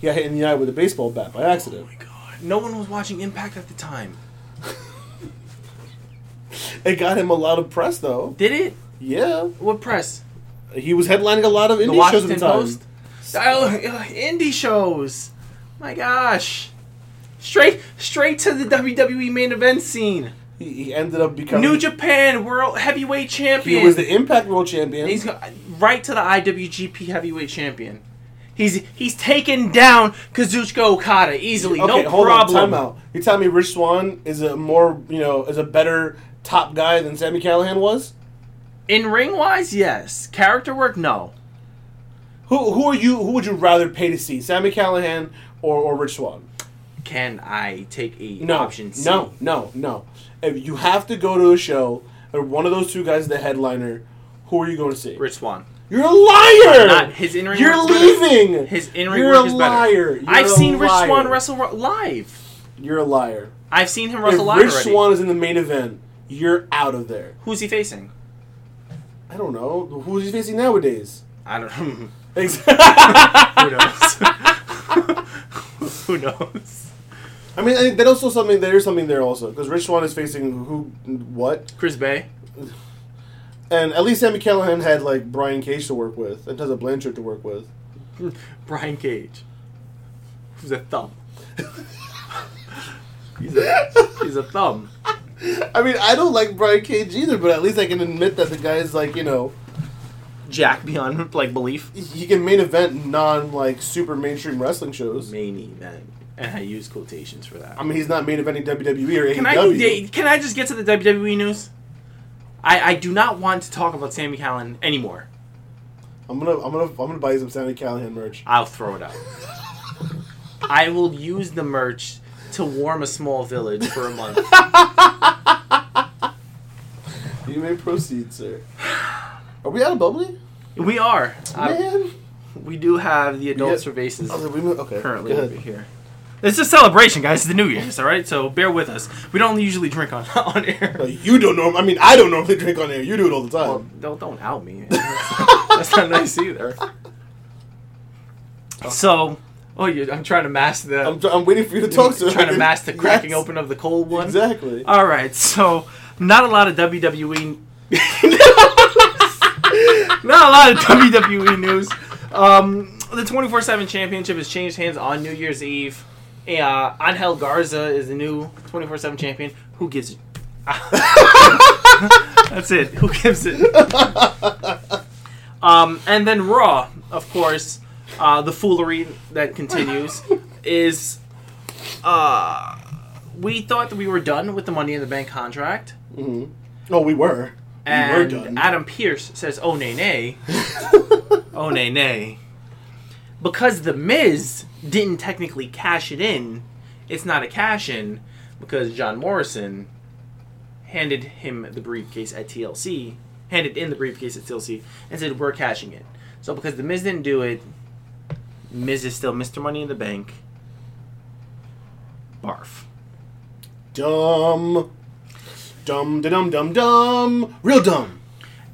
A: he got hit in the eye with a baseball bat by accident.
B: Oh my god. No one was watching Impact at the time.
A: It got him a lot of press though.
B: Did it?
A: Yeah,
B: What press?
A: he was headlining a lot of indie shows at the time.
B: Post? Oh, uh, indie shows. My gosh. Straight straight to the WWE main event scene.
A: He, he ended up becoming
B: New Japan World Heavyweight Champion.
A: He was the Impact World Champion.
B: He's right to the IWGP Heavyweight Champion. He's he's taken down Kazuchika Okada easily.
A: Okay,
B: no
A: hold
B: problem.
A: on, time out. You tell me Rich Swann is a more, you know, is a better top guy than Sami Callihan was?
B: In ring wise, yes. Character work, no.
A: Who who are you who would you rather pay to see? Sami Callihan or, or Rich Swann?
B: Can I take a
A: No.
B: option C?
A: No, no, no. If you have to go to a show or one of those two guys is the headliner, who are you going to see?
B: Rich Swann.
A: You're a liar!
B: Not his in.
A: You're leaving!
B: His in ring
A: You're
B: work
A: a
B: is better.
A: liar. You're
B: I've seen Rich. Swan wrestle live.
A: You're a liar.
B: I've seen him
A: If
B: wrestle live
A: Rich
B: already.
A: Swan is in the main event, you're out of there.
B: Who's he facing?
A: I don't know. Who's he facing nowadays?
B: I don't know.
A: Exactly.
B: Who knows? Who knows?
A: I mean, I think that also something. There's something there also because Rich Swann is facing who, what,
B: Chris Bey.
A: and at least Sami Callihan had like Brian Cage to work with and Tessa Blanchard to work with.
B: Brian Cage. Who's a thumb? he's, a, he's a thumb.
A: I mean, I don't like Brian Cage either, but at least I can admit that the guy is like you know
B: Jack beyond like belief.
A: he can main event non like super mainstream wrestling shows.
B: Main event. And I use quotations for that.
A: I mean, he's not main eventing WWE or
B: Can
A: AEW.
B: I can I just get to the WWE news? I, I do not want to talk about Sammy Callan anymore.
A: I'm gonna I'm gonna I'm gonna buy you some Sami Callihan merch.
B: I'll throw it out. I will use the merch to warm a small village for a month.
A: You may proceed, sir. Are we out of bubbly?
B: we are. Uh,
A: Man.
B: we do have the adult
A: Yeah.
B: cervezas
A: Okay, we okay.
B: currently
A: go
B: over here. It's a celebration, guys. It's the New Year's, all right? So bear with us. We don't usually drink on on air.
A: No, you don't know. I mean, I don't normally drink on air. You do it all the time.
B: Well, don't don't out me. That's not nice either. So, oh, you, I'm trying to mask the.
A: I'm, I'm waiting for you to talk to
B: trying to mask the cracking
A: Yes.
B: open of the cold one.
A: Exactly.
B: All right, so not a lot of WWE. not a lot of WWE news. Um, the 24 7 championship has changed hands on New Year's Eve. Uh, Angel Garza is the new 24 7 champion. Who gives it? That's it. Who gives it? Um, and then Raw, of course, uh, the foolery that continues is uh, we thought that we were done with the Money in the Bank contract,
A: hmm Oh, we were. we were done.
B: Adam Pearce says, "Oh nay nay, oh nay nay," because the Miz didn't technically cash it in. It's not a cash in because John Morrison handed him the briefcase at TLC, handed in the briefcase at TLC, and said, "We're cashing it." So because the Miz didn't do it, Miz is still Mr. Money in the Bank. Barf.
A: dumb. Dumb, dum, dum, dum. Real dumb.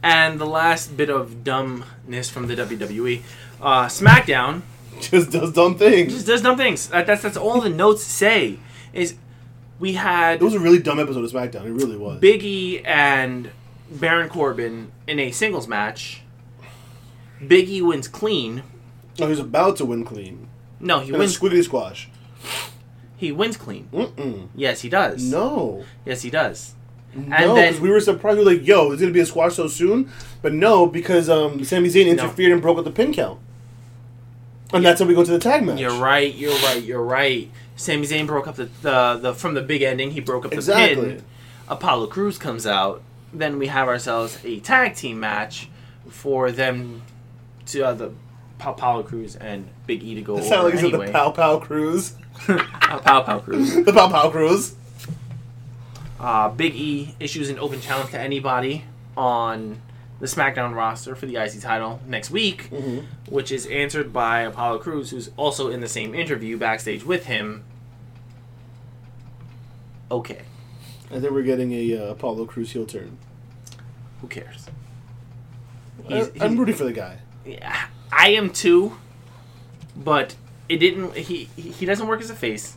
B: And the last bit of dumbness from the WWE, uh, SmackDown
A: Just does dumb things.
B: just does dumb things. That- That's that's all the notes say. Is we had
A: It was a really dumb episode of SmackDown. It really was.
B: Big E and Baron Corbin in a singles match. Big E wins clean.
A: No, he was about to win clean.
B: No, he
A: In a
B: wins.
A: squiggly squash.
B: He wins clean.
A: Mm-mm.
B: Yes, he does.
A: No.
B: Yes, he does.
A: no, because we were surprised. We were like, yo, is going to be a squash so soon? But no, because um, Sami Zayn interfered and broke up the pin count. And that's how we go to the tag match.
B: You're right. You're right. You're right. Sami Zayn broke up the the, the from the big ending. He broke up the
A: Exactly.
B: pin. Apollo Crews comes out. Then we have ourselves a tag team match for them to uh, the Pa- Apollo Crews and Big E to go
A: It sounded like
B: anyway.
A: the Pow Pow Cruise.
B: Uh, Pow Pow Cruz.
A: the Pow Pow Cruise.
B: Uh, Big E issues an open challenge to anybody on the SmackDown roster for the IC title next week,
A: Mm-hmm.
B: which is answered by Apollo Crews, who's also in the same interview backstage with him. Okay,
A: I think we're getting a uh, Apollo Crews heel turn.
B: who cares? He's-
A: I'm rooting for the guy.
B: Yeah, I am too, but it didn't. He he he doesn't work as a face.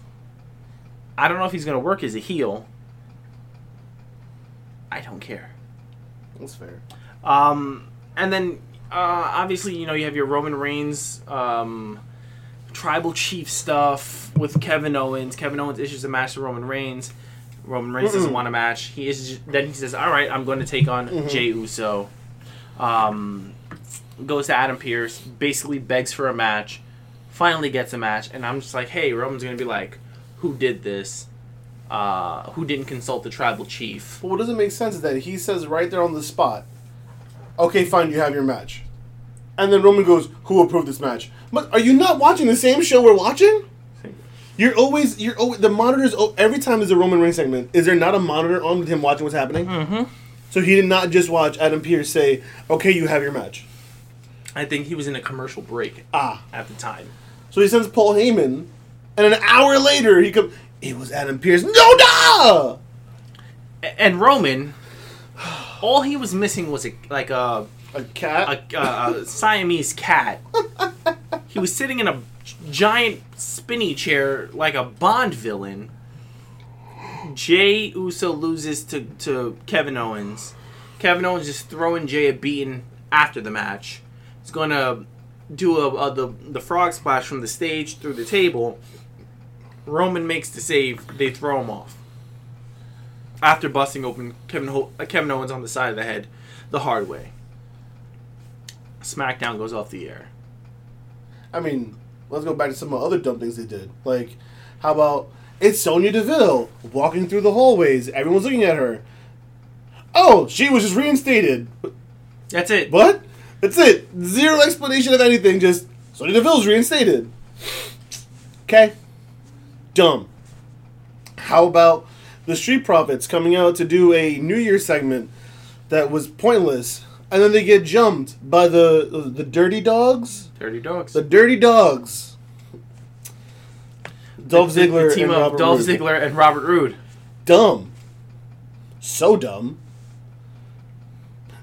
B: I don't know if he's gonna work as a heel. I don't care.
A: That's fair.
B: Um, and then uh, obviously, you know, you have your Roman Reigns um, tribal chief stuff with Kevin Owens. Kevin Owens issues a match to Roman Reigns. Roman Reigns doesn't want a match. He is then he says, "All right, I'm going to take on Jey Uso." Um, goes to Adam Pearce, basically begs for a match. Finally gets a match, and I'm just like, "Hey, Roman's going to be like, who did this? Uh, who didn't consult the tribal chief?"
A: Well, what doesn't make sense is that he says right there on the spot, okay, fine, you have your match. And then Roman goes, who approved this match? But are you not watching the same show we're watching? You're always, you're always, the monitors, every time there's a Roman Reigns segment, is there not a monitor on with him watching what's happening?
B: Mm-hmm.
A: So he did not just watch Adam Pearce say, okay, you have your match.
B: I think he was in a commercial break
A: Ah.
B: at the time.
A: So he sends Paul Heyman, and an hour later, he comes, it was Adam Pearce. No, duh!
B: And Roman, all he was missing was a like a
A: A cat?
B: a, a, a Siamese cat. He was sitting in a giant spinny chair like a Bond villain. Jey Uso loses to, to Kevin Owens. Kevin Owens just throwing Jay a beating after the match. He's going to do a, a, the, the frog splash from the stage through the table. Roman makes the save. They throw him off. After busting open Kevin, Ho- uh, Kevin Owens on the side of the head the hard way. SmackDown goes off the air.
A: I mean, let's go back to some of the other dumb things they did. Like, how about it's Sonya Deville walking through the hallways, everyone's looking at her. Oh, she was just reinstated.
B: That's it.
A: What? That's it. Zero explanation of anything, just Sonya Deville's reinstated. Okay. Dumb. How about the Street Profits coming out to do a New Year segment that was pointless, and then they get jumped by the the Dirty Dogs?
B: Dirty Dogs.
A: The Dirty Dogs. Dolph
B: The- the
A: Ziggler
B: team
A: and
B: of
A: Robert
B: Dolph
A: Roode.
B: Ziggler and Robert Roode.
A: Dumb. So dumb.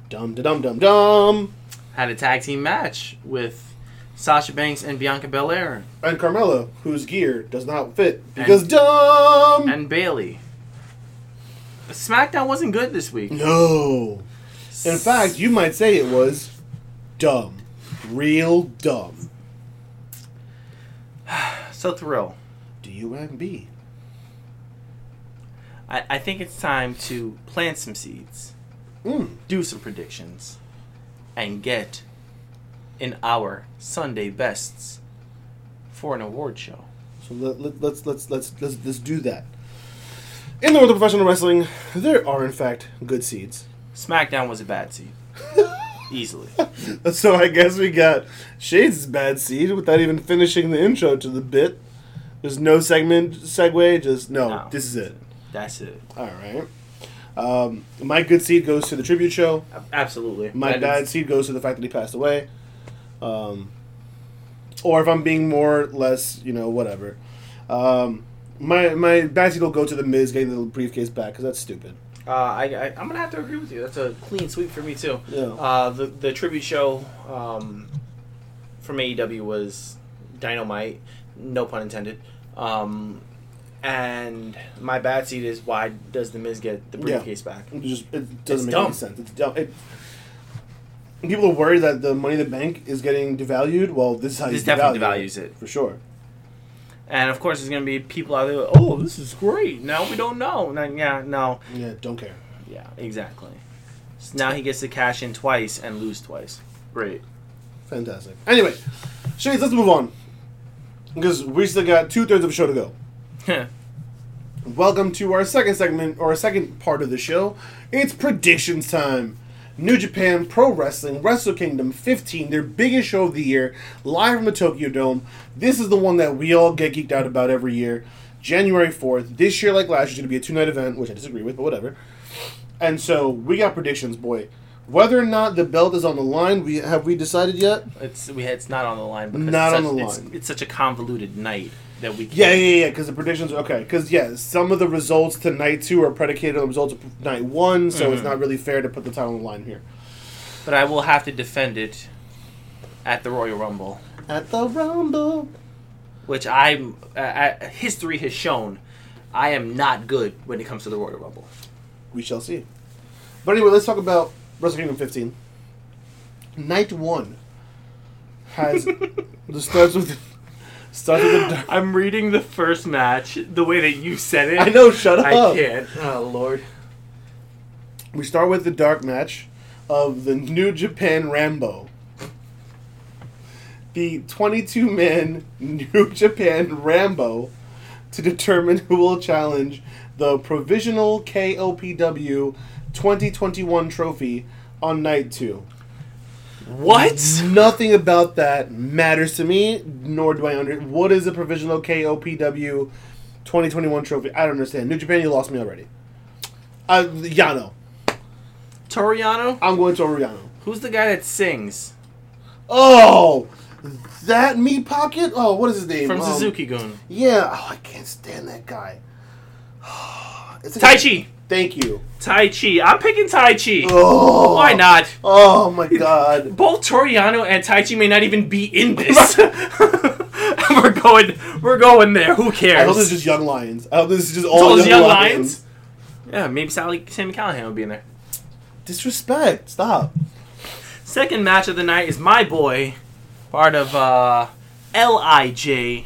A: Dumb, da dum, dum, dum.
B: Had a tag team match with Sasha Banks and Bianca Belair
A: And Carmella, whose gear does not fit because dumb.
B: and Bayley. SmackDown wasn't good this week.
A: no. In fact, you might say it was dumb. Real dumb.
B: so thrill.
A: D U M B.
B: I, I think it's time to plant some seeds,
A: Mm.
B: do some predictions, and get in our Sunday bests for an award show.
A: So let, let, let's let's let's let's let's do that. In the world of professional wrestling, there are in fact good seeds.
B: SmackDown was a bad seed. Easily.
A: So I guess we got Shades' bad seed without even finishing the intro to the bit. There's no segment segue, just no,
B: No.
A: this is it.
B: That's it.
A: All right. Um, my good seed goes to the tribute show.
B: Absolutely.
A: My
B: That
A: bad
B: is-
A: seed goes to the fact that he passed away. Um, or if I'm being more or less, you know, whatever. Um, my my bad seed will go to the Miz getting the briefcase back because that's stupid.
B: Uh, I, I, I'm gonna have to agree with you. That's a clean sweep for me too.
A: Yeah.
B: Uh, the the tribute show um, from AEW was dynamite, no pun intended. Um, and my bad seed is why does the Miz get the
A: Yeah.
B: briefcase back?
A: It just it doesn't
B: It's
A: make
B: dumb.
A: any sense. It's dumb. It, people are worried that the Money in the Bank is getting devalued. Well, this is how
B: This
A: you
B: definitely
A: devalue
B: devalues it.
A: for sure.
B: And of course, there's gonna be people out there. Oh, this is great. Now we don't know. Now, yeah, no,
A: Yeah, don't care.
B: yeah, exactly. So now he gets to cash in twice and lose twice. Great.
A: Fantastic. Anyway, Shades, let's move on because we still got two thirds of the show to go. Welcome to our second segment or our second part of the show. It's predictions time. New Japan Pro Wrestling Wrestle Kingdom 15, their biggest show of the year, live from the Tokyo Dome. This is the one that we all get geeked out about every year. January 4th. This year, like last year, is going to be a two night event, which I disagree with, but whatever. And so we got predictions, boy. Whether or not the belt is on the line, we have we decided yet?
B: It's we it's not on the line because
A: Not
B: it's
A: on
B: such,
A: the
B: it's,
A: line.
B: It's, such a convoluted night that we can't.
A: Yeah, yeah, yeah. Because the predictions, okay. Because yeah, some of the results to night two are predicated on the results of night one, so it's
B: Mhm.
A: not really fair to put the title on the line here.
B: But I will have to defend it at the Royal Rumble,
A: At the Rumble.
B: which I'm. Uh, uh, history has shown I am not good when it comes to the Royal Rumble.
A: We shall see. But anyway, let's talk about Wrestle Kingdom 15. Night one has the starts with starts with the.
B: I'm reading the first match the way that you said it.
A: I know. Shut up.
B: I can't. Oh Lord.
A: We start with the dark match of the New Japan Rambo. The 22 man New Japan Rambo to determine who will challenge the provisional KOPW 2021 trophy on night two.
B: What?
A: Nothing about that matters to me, nor do I under. What is a provisional KOPW 2021 trophy? I don't understand. New Japan, you lost me already. Uh, Yano.
B: Toru Yano?
A: I'm going to Oriano.
B: Who's the guy that sings
A: Oh, that meat pocket. Oh, what is his name?
B: from
A: Um,
B: Suzuki Gun?
A: Yeah. Oh, I can't stand that guy. It's a-
B: Chi.
A: Thank you.
B: Taichi. I'm picking Taichi.
A: Oh,
B: Why not?
A: Oh my god.
B: Both Toru Yano and Taichi may not even be in this. we're going. We're going there. Who cares?
A: I hope this is just young lions. I hope this is just all
B: all
A: young,
B: young
A: lions.
B: lions. Yeah, maybe Sally Sami Callihan will be in there.
A: Disrespect. Stop.
B: Second match of the night is my boy, part of uh, Lij.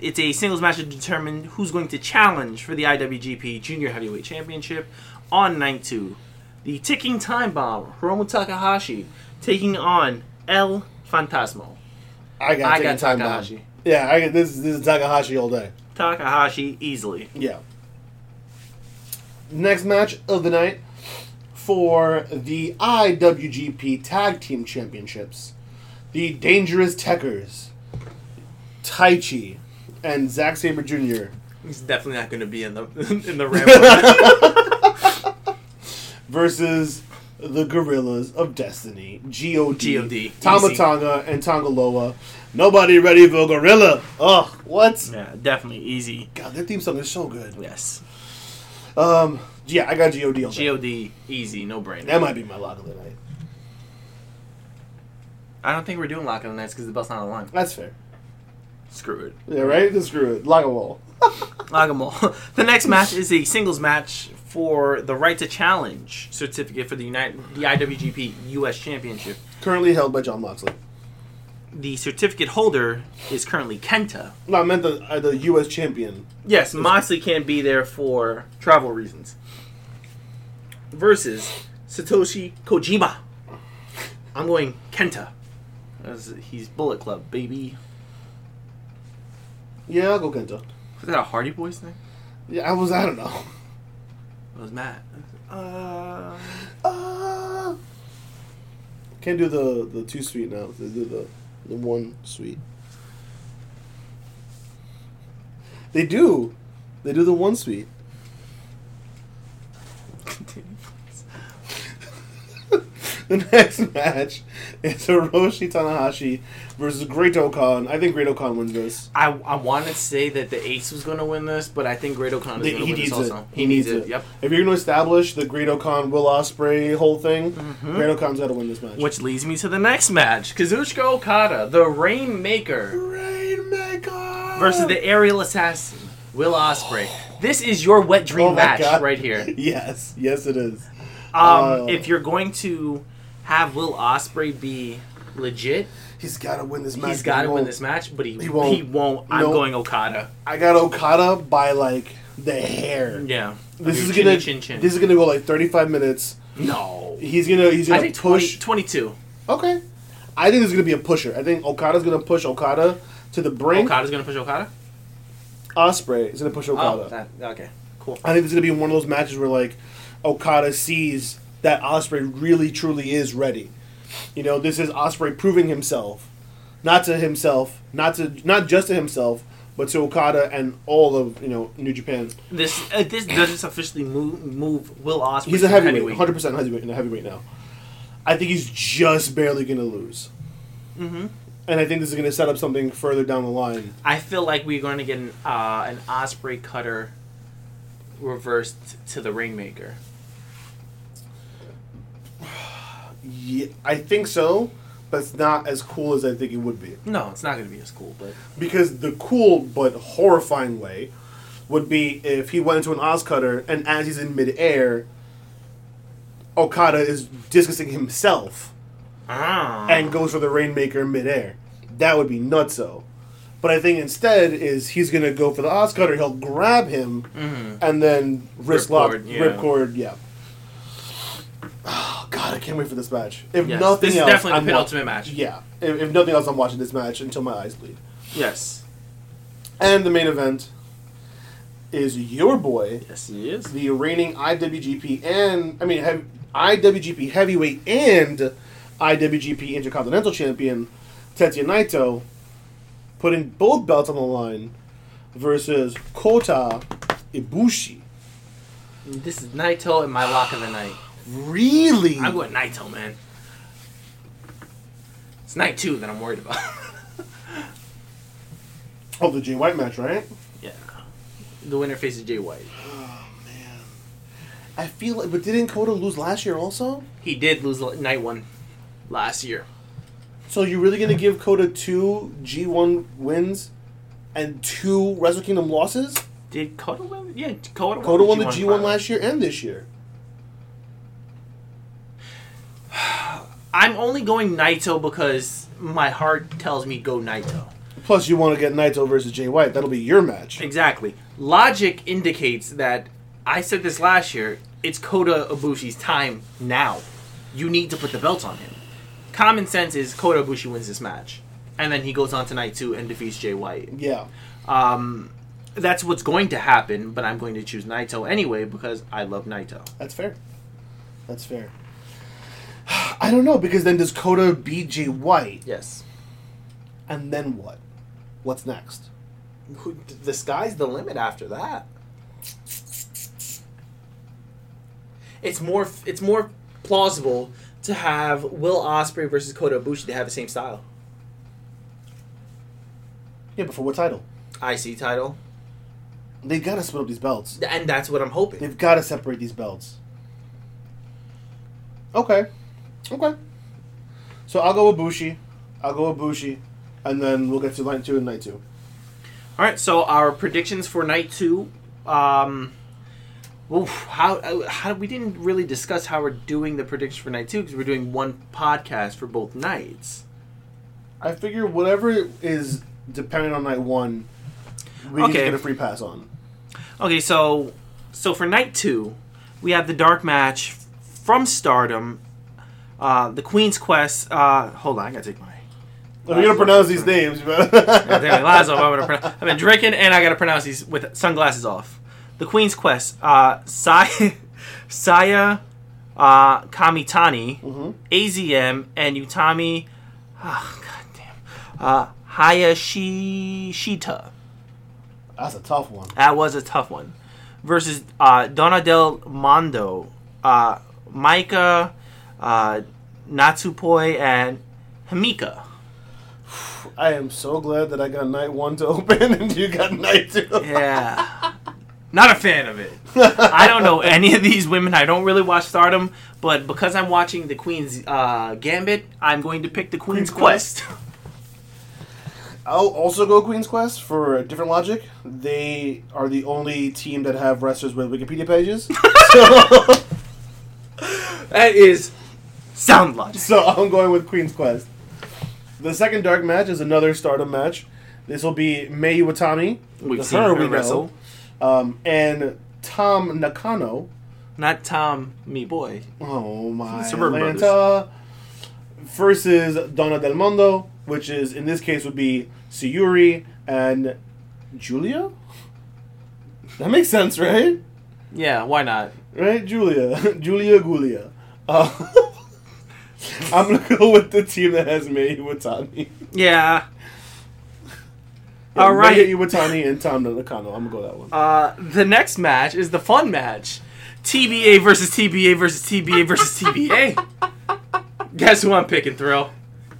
B: It's a singles match to determine who's going to challenge for the IWGP Junior Heavyweight Championship on night two. The ticking time bomb, Hiromu Takahashi, taking on El Fantasmo.
A: I got.
B: I got
A: time
B: Takahashi.
A: bomb. Yeah, I got this. This is Takahashi all day.
B: Takahashi easily.
A: Yeah. Next match of the night for the IWGP Tag Team Championships. The Dangerous Tekkers, Tai Chi, and Zack Sabre Jr.
B: He's definitely not going to be in the in the ramp.
A: versus the Gorillas of Destiny, God,
B: G.O.D..
A: Tama
B: Easy.
A: Tonga, and Tanga Loa. Nobody ready for Gorilla. Ugh, what?
B: yeah, definitely easy.
A: God, that theme song is so good.
B: Yes,
A: Um, yeah, I got God on that.
B: God easy, no brainer.
A: That might be my lock of the night.
B: I don't think we're doing lock of the nights because the belt's not on the line.
A: That's fair.
B: Screw it.
A: Yeah, right? Just screw it. Lock 'em all.
B: Lock 'em all. the next match is a singles match for the right to challenge certificate for the United the IWGP US Championship.
A: Currently held by Jon Moxley.
B: The certificate holder is currently Kenta.
A: No, I meant the uh, the U.S. champion.
B: Yes, Moxley can't be there for travel reasons. Versus Satoshi Kojima. I'm going Kenta. As he's Bullet Club, baby.
A: Yeah, I'll go Kenta.
B: Is that a Hardy Boys thing?
A: Yeah, I was. I don't know.
B: It was Matt. Uh,
A: Ah. Can't do the the two sweet now. They do the the one sweet. They do. They do the one sweet. The next match is Hiroshi Tanahashi versus Great-O-Khan. I think Great Okan wins this.
B: I, I wanted to say that the Ace was going to win this, but I think Great-O-Khan is going to win
A: needs
B: this
A: it.
B: also. He, needs, it. Yep.
A: If you're going to establish the Great-O-Khan Will Ospreay whole thing, Great Okan's got to win this match.
B: Which leads me to the next match: Kazuchika Okada, the Rainmaker,
A: Rainmaker
B: versus the Aerial Assassin, Will Ospreay. This is your wet dream
A: Oh
B: match
A: God.
B: right here.
A: Yes, yes, it is.
B: Um,
A: Oh.
B: if you're going to have Will Ospreay be legit,
A: He's got to win this match.
B: he's got to win this match, but he,
A: He
B: he
A: won't.
B: won't. I'm going Okada.
A: I got Okada by like the hair.
B: Yeah.
A: This is
B: chinny
A: gonna
B: chin chin.
A: this is gonna go like 35 minutes.
B: no.
A: He's gonna he's gonna
B: think 20,
A: push.
B: 22.
A: Okay, I think is gonna be a pusher. I think Okada's gonna push Okada to the brink.
B: Okada's going to push Okada?
A: Ospreay is gonna push oh, Okada.
B: Oh, that, okay. Cool.
A: I think it's gonna be one of those matches where like Okada sees that Ospreay really truly is ready. You know, this is Ospreay proving himself, not to himself, not to not just to himself, but to Okada and all of you know New Japan.
B: This uh, this doesn't officially move move Will Ospreay.
A: He's a
B: to
A: heavyweight, hundred percent heavyweight in a heavyweight now. I think he's just barely gonna lose,
B: Mm-hmm.
A: and I think this is gonna set up something further down the line.
B: I feel like we're going to get an uh, an Ospreay cutter reversed to the Rainmaker.
A: Yeah, I think so, but it's not as cool as I think it would be.
B: No, it's not going to be as cool, but
A: Because the cool but horrifying way would be if he went into an Oz cutter and as he's in midair, Okada is discussing himself
B: ah,
A: and goes for the Rainmaker midair. That would be nutso. But I think instead is he's gonna go for the Oz cutter. He'll grab him
B: Mhm.
A: and then wrist lock,
B: Ripcord, yeah.
A: ripcord. Yeah. God, I can't wait for this match. If
B: yes,
A: nothing
B: this is
A: else,
B: definitely
A: I'm
B: the
A: wa-
B: match.
A: Yeah. If, if nothing else, I'm watching this match until my eyes bleed.
B: Yes,
A: And the main event is your boy,
B: yes, he is.
A: the reigning IWGP and I mean IWGP Heavyweight and IWGP Intercontinental Champion Tetsuya Naito, putting both belts on the line versus Kota Ibushi.
B: This is Naito and my lock of the night.
A: Really?
B: I'm going Naito, man. It's night two that I'm worried about.
A: Oh, the Jay White match, right?
B: yeah, the winner faces Jay White.
A: Oh man, I feel like, but didn't Kota lose last year also?
B: He did lose night one last year.
A: So you're really gonna give Kota two G1 wins and two Wrestle Kingdom losses?
B: Did Kota win? Yeah, Kota.
A: Kota won the
B: G1
A: G1
B: finals.
A: last year and this year.
B: I'm only going Naito because my heart tells me go Naito.
A: Plus, you want to get Naito versus Jay White. That'll be your match.
B: Exactly. Logic indicates that I said this last year. It's Kota Ibushi's time now. You need to put the belt on him. Common sense is Kota Ibushi wins this match, and then he goes on to night two and defeats Jay White.
A: Yeah.
B: Um, that's what's going to happen, but I'm going to choose Naito anyway because I love Naito.
A: That's fair. That's fair. I don't know because then does Kota beat Jay White,
B: Yes.
A: and then what? What's next?
B: The sky's the limit after that. It's more. It's more plausible to have Will Ospreay versus Kota Ibushi to have the same style.
A: Yeah, but for what title?
B: IC title,
A: They gotta split up these belts.
B: and that's what I'm hoping.
A: They've got to separate these belts. Okay. Okay. So I'll go with Bushi. I'll go with Bushi, and then we'll get to night two and night two.
B: All right, so our predictions for night two. Um, oof, how uh, how we didn't really discuss how we're doing the predictions for night two because we're doing one podcast for both nights.
A: I figure whatever is dependent on night one, we can
B: Okay.
A: just get a free pass on.
B: Okay, so so for night two, we have the dark match from Stardom, uh, the Queen's Quest. Uh, hold on, I gotta take my.
A: If you're gonna pronounce these names,
B: I gotta take my glasses off. I'm gonna pronounce- I've been drinking, and I gotta pronounce these with sunglasses off. The Queen's Quest. Uh, Sai Saya uh, Kamitani,
A: Mhm.
B: AZM, and Utami. Oh, God damn. Uh, Hayashishita.
A: That's a tough one.
B: That was a tough one. Versus uh, Donna Del Mondo, uh, Maika, uh, Natsupoi, and Himeka.
A: I am so glad that I got night one to open and you got night two.
B: Yeah. Not a fan of it. I don't know any of these women. I don't really watch Stardom, but because I'm watching the Queen's uh, Gambit, I'm going to pick the Queen's,
A: Queen's
B: Quest.
A: I'll also go Queen's Quest for a different logic. They are the only team that have wrestlers with Wikipedia pages. so,
B: that is sound logic.
A: so I'm going with Queen's Quest. The second dark match is another Stardom match. This will be Mayu Iwatani,
B: We've
A: the
B: seen her
A: we
B: wrestle.
A: um, and Tam Nakano.
B: Not Tom, me boy.
A: Oh my
B: Suburban
A: Atlanta. Versus Donna Del Mondo, which is in this case would be Syuri and Giulia. That makes sense, right?
B: Yeah, why not?
A: Right, Julia, Julia Gulia. Uh, I'm gonna go with the team that has Mayu Iwatani.
B: Yeah.
A: Yeah,
B: All right.
A: Mayu Iwatani and Tam Nakano. I'm gonna go that one.
B: Uh, the next match is the fun match. TBA versus TBA versus TBA versus TBA. Guess who I'm picking, Thrill?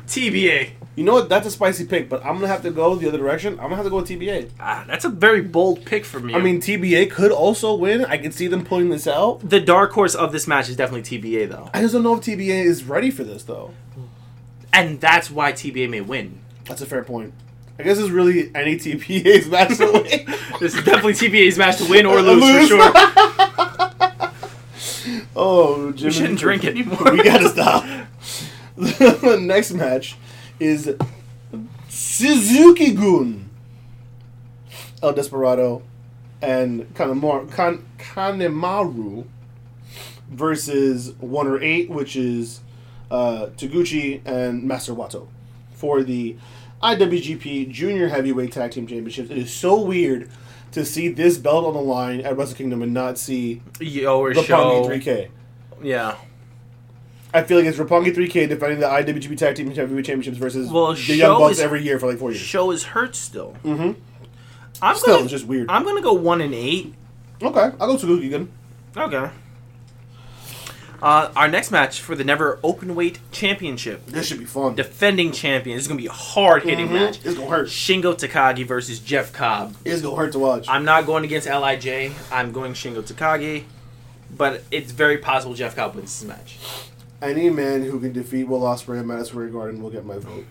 B: TBA.
A: You know what? That's a spicy pick, but I'm gonna have to go the other direction. I'm gonna have to go with TBA.
B: Ah, that's a very bold pick for me.
A: I mean, TBA could also win. I can see them pulling this out.
B: the dark horse of this match is definitely TBA, though.
A: I just don't know if TBA is ready for this, though.
B: And that's why TBA may win.
A: That's a fair point. I guess it's really any TBA's match to win.
B: This is definitely TBA's match to win or lose,
A: lose.
B: for sure.
A: oh, Jimmy.
B: We shouldn't drink anymore.
A: we gotta stop. the next match is Suzuki Gun, El Desperado, and Kanemar- kan- Kanemaru versus one or eight, which is uh, Taguchi and Master Wato for the IWGP Junior Heavyweight Tag Team Championships. It is so weird to see this belt on the line at Wrestle Kingdom and not see
B: Yo or
A: the
B: show.
A: 3K.
B: Yeah.
A: I feel like it's Roppongi 3K defending the IWGP Tag Team Heavyweight Championships versus
B: Well,
A: the Young Bucks
B: is-
A: every year for like four years.
B: Sho is hurt still.
A: Mm-hmm.
B: I'm
A: Still,
B: gonna,
A: it's just weird.
B: I'm gonna go one and eight.
A: okay, I'll go Suzuki Gun.
B: Okay. Uh, our next match for the Never Openweight Championship.
A: This should be fun.
B: Defending champion. This is gonna be a hard hitting
A: Mhm.
B: match.
A: It's gonna hurt.
B: Shingo Takagi versus Jeff Cobb.
A: It's gonna hurt to watch.
B: I'm not going against Lij. I'm going Shingo Takagi, but it's very possible Jeff Cobb wins this match.
A: Any man who can defeat Will Ospreay at Madison Square Garden will get my vote.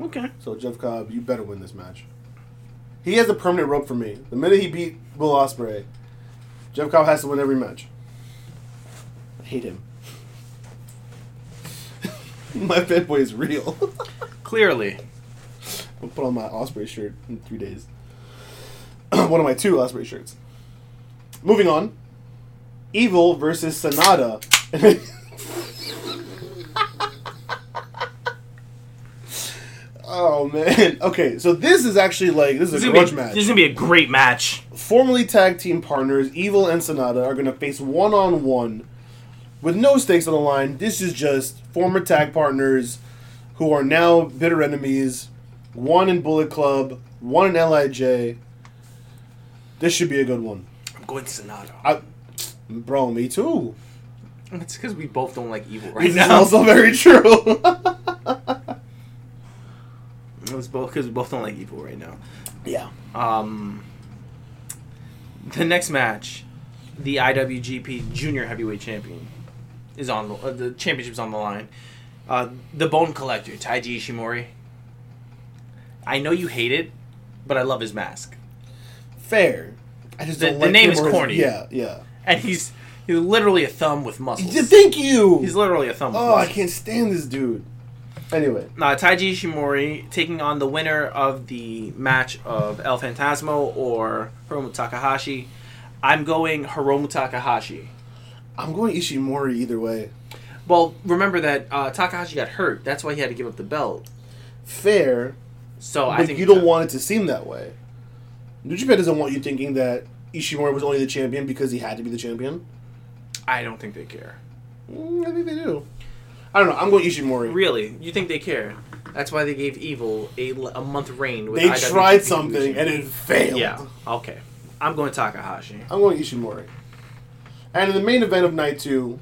B: Okay.
A: So Jeff Cobb, you better win this match. He has a permanent rope for me. The minute he beat Will Ospreay, Jeff Cobb has to win every match. I hate him. my fanboy is real.
B: Clearly.
A: I'll put on my Ospreay shirt in three days. One of my two Ospreay shirts. Moving on. Evil versus Sanada. oh man. Okay, so this is actually like this
B: This
A: is
B: is,
A: a grudge match.
B: this is gonna be a great match.
A: Formerly tag team partners, Evil and Sanada, are gonna face one on one with no stakes on the line. This is just former tag partners who are now bitter enemies. One in Bullet Club, one in Lij. This should be a good one.
B: I'm going to Sanada.
A: I, bro, me too.
B: It's because we both don't like evil right
A: This is
B: now.
A: also very true.
B: It's both because we both don't like evil right now.
A: yeah.
B: Um, the next match, the IWGP Junior Heavyweight Champion is on the uh, the championship's on the line. Uh, the Bone Collector, Taiji Ishimori. I know you hate it, but I love his mask,
A: Fair. I just
B: The- the
A: like
B: name is
A: or his-
B: corny.
A: Yeah, yeah.
B: and he's he's literally a thumb with muscles.
A: Thank you.
B: He's literally a thumb. With
A: oh, I can't stand this dude. Anyway.
B: Uh, Taiji Ishimori taking on the winner of the match of El Fantasmo or Hiromu Takahashi. I'm going Hiromu Takahashi.
A: I'm going Ishimori either way.
B: Well, remember that uh, Takahashi got hurt. That's why he had to give up the belt.
A: Fair,
B: So I think
A: you don't want it to seem that way. New Japan doesn't want you thinking that Ishimori was only the champion because he had to be the champion.
B: I don't think they care.
A: Mm, I think they do. I don't know. I'm going Ishimori.
B: Really? You think they care? That's why they gave Evil a, a month reign. With
A: They tried something and it failed.
B: Yeah. Okay. I'm going Takahashi.
A: I'm going Ishimori. And in the main event of night two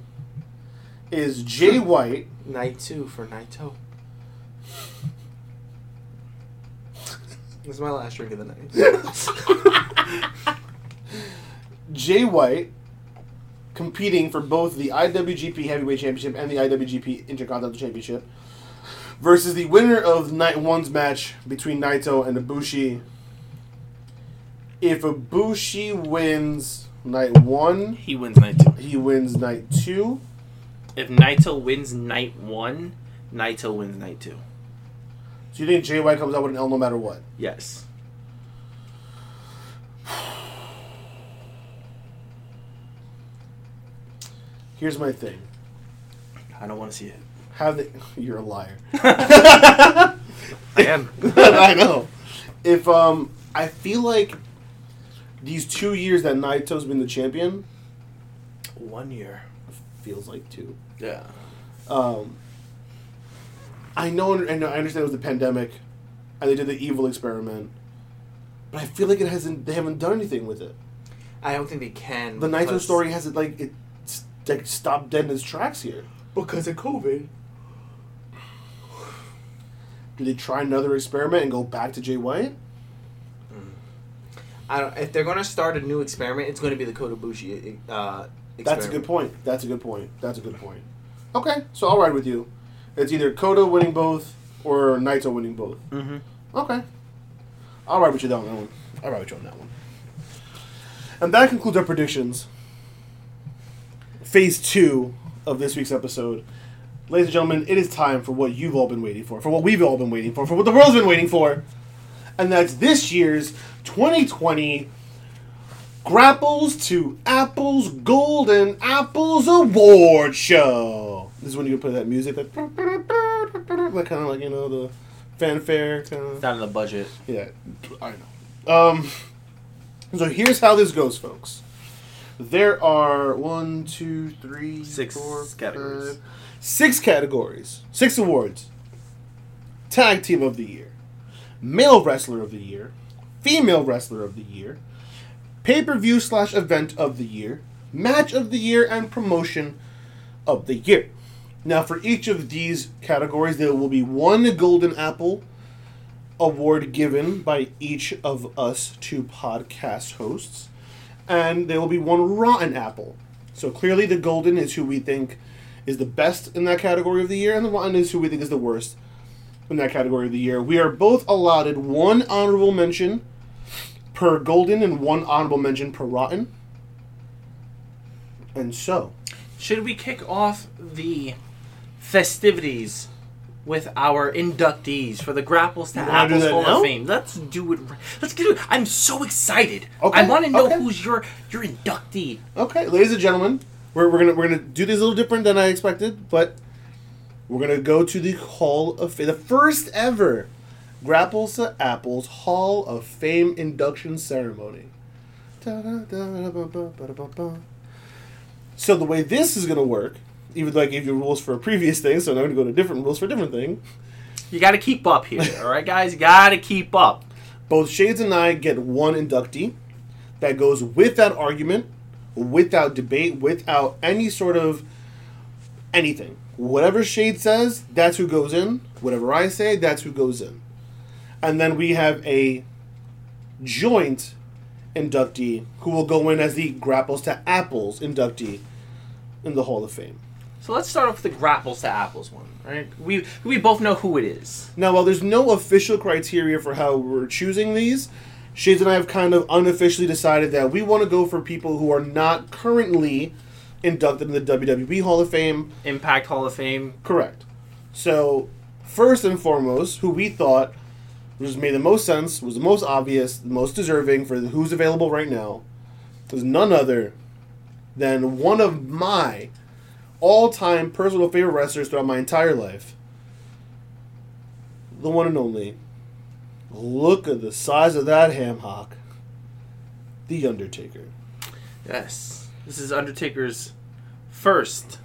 A: is Jay hmm. White.
B: Night two for Naito. This is my last drink of the night.
A: Jay White competing for both the IWGP Heavyweight Championship and the IWGP Intercontinental Championship versus the winner of night one's match between Naito and Ibushi. If Ibushi wins night one,
B: he wins night two.
A: he wins night two.
B: If Naito wins night one, Naito wins night two.
A: So you think JY comes out with an L no matter what?
B: Yes.
A: Here's my thing.
B: I don't want to see it.
A: Have the you're a liar.
B: I am.
A: I know. If um, I feel like these two years that Naito's been the champion
B: One year.
A: feels like two.
B: Yeah.
A: Um, I know, and I understand it was the pandemic, and they did the evil experiment, but I feel like it hasn't. They haven't done anything with it.
B: I don't think they can.
A: The Naito story hasn't like it's like stopped dead in its tracks here.
B: because of COVID.
A: Do they try another experiment and go back to Jay White?
B: I don't. If they're gonna start a new experiment, it's going to be the Kotobushi. Uh,
A: That's a good point. That's a good point. That's a good point. Okay, so I'll ride with you. It's either Kota winning both or Naito winning both.
B: Mm-hmm.
A: Okay. I'll ride with you on that one. I'll ride with you on that one. And that concludes our predictions. Phase two of this week's episode. Ladies and gentlemen, it is time for what you've all been waiting for, for what we've all been waiting for, for what the world's been waiting for. And that's this year's 2020 Grapples to Apples Golden Apples Award Show. This is when you can put that music, that, that kind of like, you know, the fanfare kind of.
B: Down in the budget.
A: Yeah, I know. Um, so here's how this goes, folks. There are one, two, three,
B: Six
A: four,
B: categories.
A: five- six categories, six awards. Tag Team of the Year, Male Wrestler of the Year, Female Wrestler of the Year, Pay Per View slash Event of the Year, Match of the Year, and Promotion of the Year. Now, for each of these categories, there will be one Golden Apple award given by each of us two podcast hosts, and there will be one rotten apple. So clearly, the golden is who we think is the best in that category of the year, and the rotten is who we think is the worst in that category of the year. We are both allotted one honorable mention per golden and one honorable mention per rotten. And so,
B: Should we kick off the festivities with our inductees for the Grapples to Apples Hall
A: now?
B: of Fame? Let's do it. right- Let's get it. I'm so excited.
A: Okay,
B: I want to know
A: okay.
B: who's your your inductee.
A: Okay, ladies and gentlemen, we're, we're gonna we're gonna do this a little different than I expected, but we're gonna go to the Hall of Fame, the first ever Grapples to Apples Hall of Fame induction ceremony. So the way this is gonna work, even though I gave you rules for a previous thing, so now I'm gonna go to different rules for a different thing.
B: You got to keep up here, all right, guys. You got to keep up.
A: Both Shades and I get one inductee that goes without argument, without debate, without any sort of anything. Whatever Shade says, that's who goes in. Whatever I say, that's who goes in. And then we have a joint inductee who will go in as the Grapples to Apples inductee in the Hall of Fame.
B: So let's start off with the Grapples to Apples one, right? We we both know who it is.
A: Now, while there's no official criteria for how we're choosing these, Shades and I have kind of unofficially decided that we want to go for people who are not currently inducted in the WWE Hall of Fame.
B: Impact Hall of Fame.
A: Correct. So, first and foremost, who we thought was made the most sense, was the most obvious, the most deserving for who's available right now, was none other than one of my all-time personal favorite wrestlers throughout my entire life. The one and only. Look at the size of that ham hock. The Undertaker.
B: Yes. This is Undertaker's first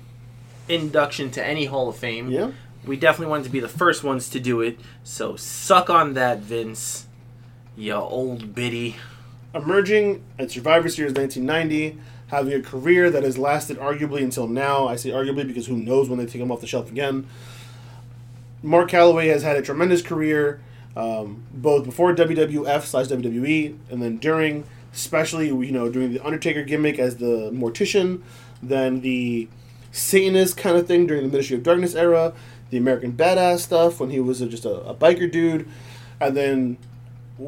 B: induction to any Hall of Fame.
A: Yeah.
B: We definitely wanted to be the first ones to do it. So suck on that, Vince. You old biddy.
A: Emerging at Survivor Series 1990, having a career that has lasted arguably until now. I say arguably because who knows when they take him off the shelf again. Mark Calaway has had a tremendous career, um, both before WWF slash WWE and then during, especially you know during the Undertaker gimmick as the mortician, then the Satanist kind of thing during the Ministry of Darkness era, the American Badass stuff when he was a, just a, a biker dude, and then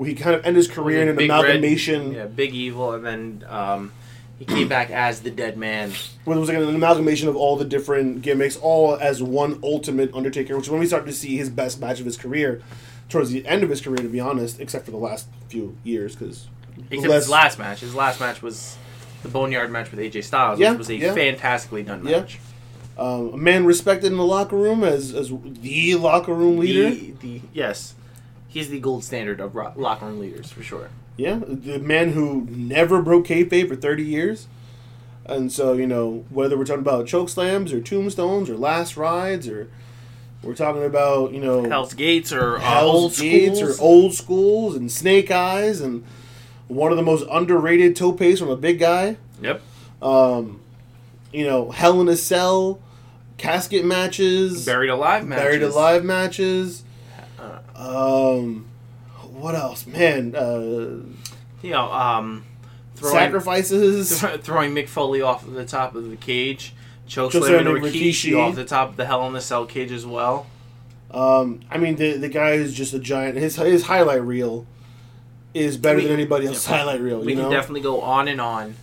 A: he kind of ended his career in an
B: Big Red-
A: amalgamation.
B: yeah, Big Evil, and then um, he came back as the Dead Man.
A: where it was like an amalgamation of all the different gimmicks, all as one ultimate Undertaker, which is when we started to see his best match of his career, towards the end of his career, to be honest, except for the last few years, because
B: Except his last match. His last match was the Boneyard match with AJ Styles,
A: Yeah,
B: which was a
A: yeah.
B: fantastically done
A: Yeah.
B: match.
A: um, a man respected in the locker room as as the locker room leader.
B: The, the yes, he's the gold standard of locker room leaders for sure.
A: Yeah, the man who never broke kayfabe for thirty years. And so, you know, whether we're talking about choke slams or tombstones or last rides or we're talking about, you know,
B: Hell's Gates or uh,
A: Hell's
B: old
A: Gates
B: schools.
A: or old schools and Snake Eyes and one of the most underrated topes from a big guy.
B: Yep.
A: Um, you know, Hell in a Cell, casket matches,
B: Buried alive matches.
A: buried alive matches.
B: Uh,
A: Um, what else, man? Uh,
B: You know, um, throwing,
A: sacrifices.
B: throwing Mick Foley off of the top of the cage. Choke
A: Choke
B: slamming
A: slamming
B: Rikishi,
A: Rikishi.
B: off the top of the Hell in the Cell cage as well.
A: Um, I mean, the the guy is just a giant. His his highlight reel is better
B: We-
A: than anybody else's
B: yeah.
A: highlight reel.
B: We
A: You
B: can definitely go on and on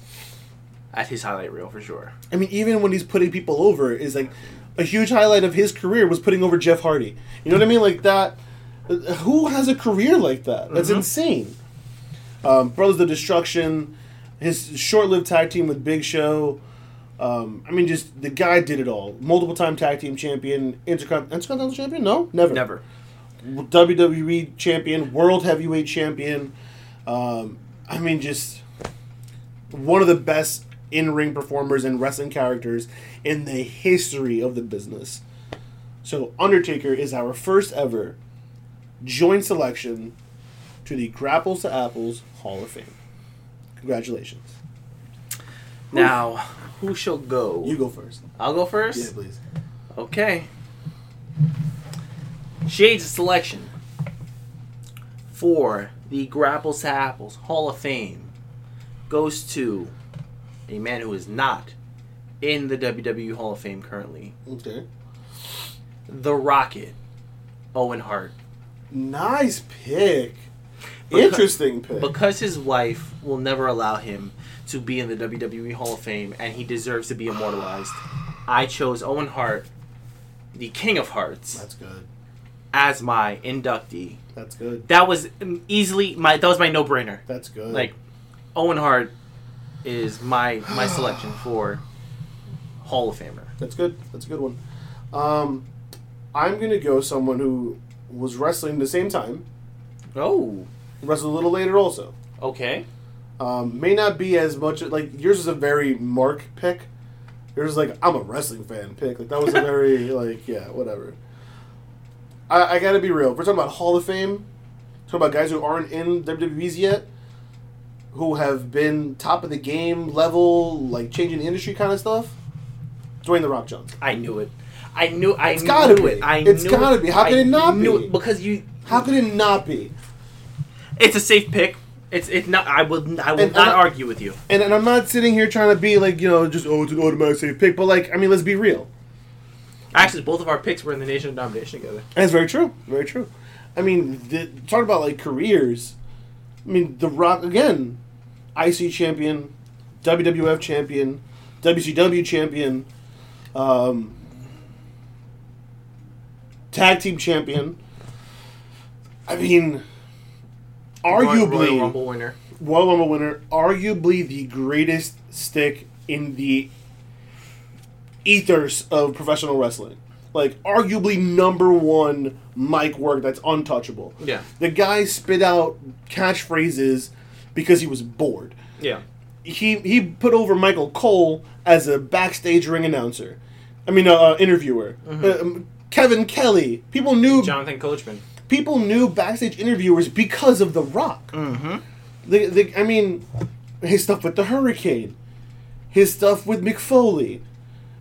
B: at his highlight reel for sure.
A: I mean, even when he's putting people over, is like a huge highlight of his career was putting over Jeff Hardy. You know what I mean? Like that. Who has a career like that? That's
B: Mhm.
A: insane. Um, Brothers of Destruction, his short-lived tag team with Big Show. Um, I mean, just the guy did it all. Multiple time tag team champion, intercon- intercontinental champion? No, never.
B: Never.
A: WWE champion, world heavyweight champion. Um, I mean, just one of the best in ring performers and wrestling characters in the history of the business. So, Undertaker is our first ever joint selection to the Grapples to Apples Hall of Fame. Congratulations.
B: Now, who shall go?
A: You go first.
B: I'll go first.
A: please.
B: Okay. Shades of selection for the Grapples to Apples Hall of Fame goes to a man who is not in the WWE Hall of Fame currently.
A: Okay.
B: The Rocket, Owen Hart.
A: Nice pick.
B: Because-
A: Interesting pick.
B: Because his wife will never allow him to be in the WWE Hall of Fame and he deserves to be immortalized, I chose Owen Hart, the King of Hearts,
A: That's good.
B: as my inductee.
A: That's good.
B: That was easily my that was my no brainer.
A: That's good.
B: Like Owen Hart is my my selection for Hall of Famer.
A: That's good. That's a good one. Um, I'm gonna go someone who was wrestling the same time,
B: Oh,
A: wrestled a little later also.
B: okay.
A: Um, may not be as much like yours is a very Mark pick. Yours is like I'm a wrestling fan pick. Like that was a very like yeah whatever. I, I gotta be real. If we're talking about Hall of Fame, talking about guys who aren't in WWE's yet, who have been top of the game level, like changing the industry kind of stuff. Dwayne the Rock Johnson.
B: I knew it. I knew. I
A: It's gotta
B: knew
A: be.
B: it. I
A: It's
B: knew
A: gotta
B: it.
A: be. How could it not be?
B: It because you.
A: How could it not be?
B: It's a safe pick. It's it's not. I will. I will
A: And-
B: not
A: and I-
B: argue with you.
A: And, and I'm not sitting here trying to be like you know just oh it's an automatic safe pick, but like I mean let's be real.
B: Actually, both of our picks were in the Nation of Domination together.
A: That's very true. Very true. I mean, the, talk about like careers. I mean, The Rock again, IC champion, WWF champion, WCW champion, um, tag team champion. I mean,
B: Royal- Royal
A: arguably
B: Rumble winner.
A: Royal Rumble winner, arguably the greatest stick in the ethers of professional wrestling. Like, arguably number one mic work that's untouchable.
B: Yeah.
A: The guy spit out catchphrases because he was bored.
B: Yeah.
A: he he put over Michael Cole as a backstage ring announcer. I mean, uh, uh, interviewer. Uh, um, Kevin Kelly. People knew
B: Jonathan Coachman.
A: people knew backstage interviewers because of The Rock.
B: Mm-hmm.
A: The, the, I mean, his stuff with the Hurricane, his stuff with Mick Foley.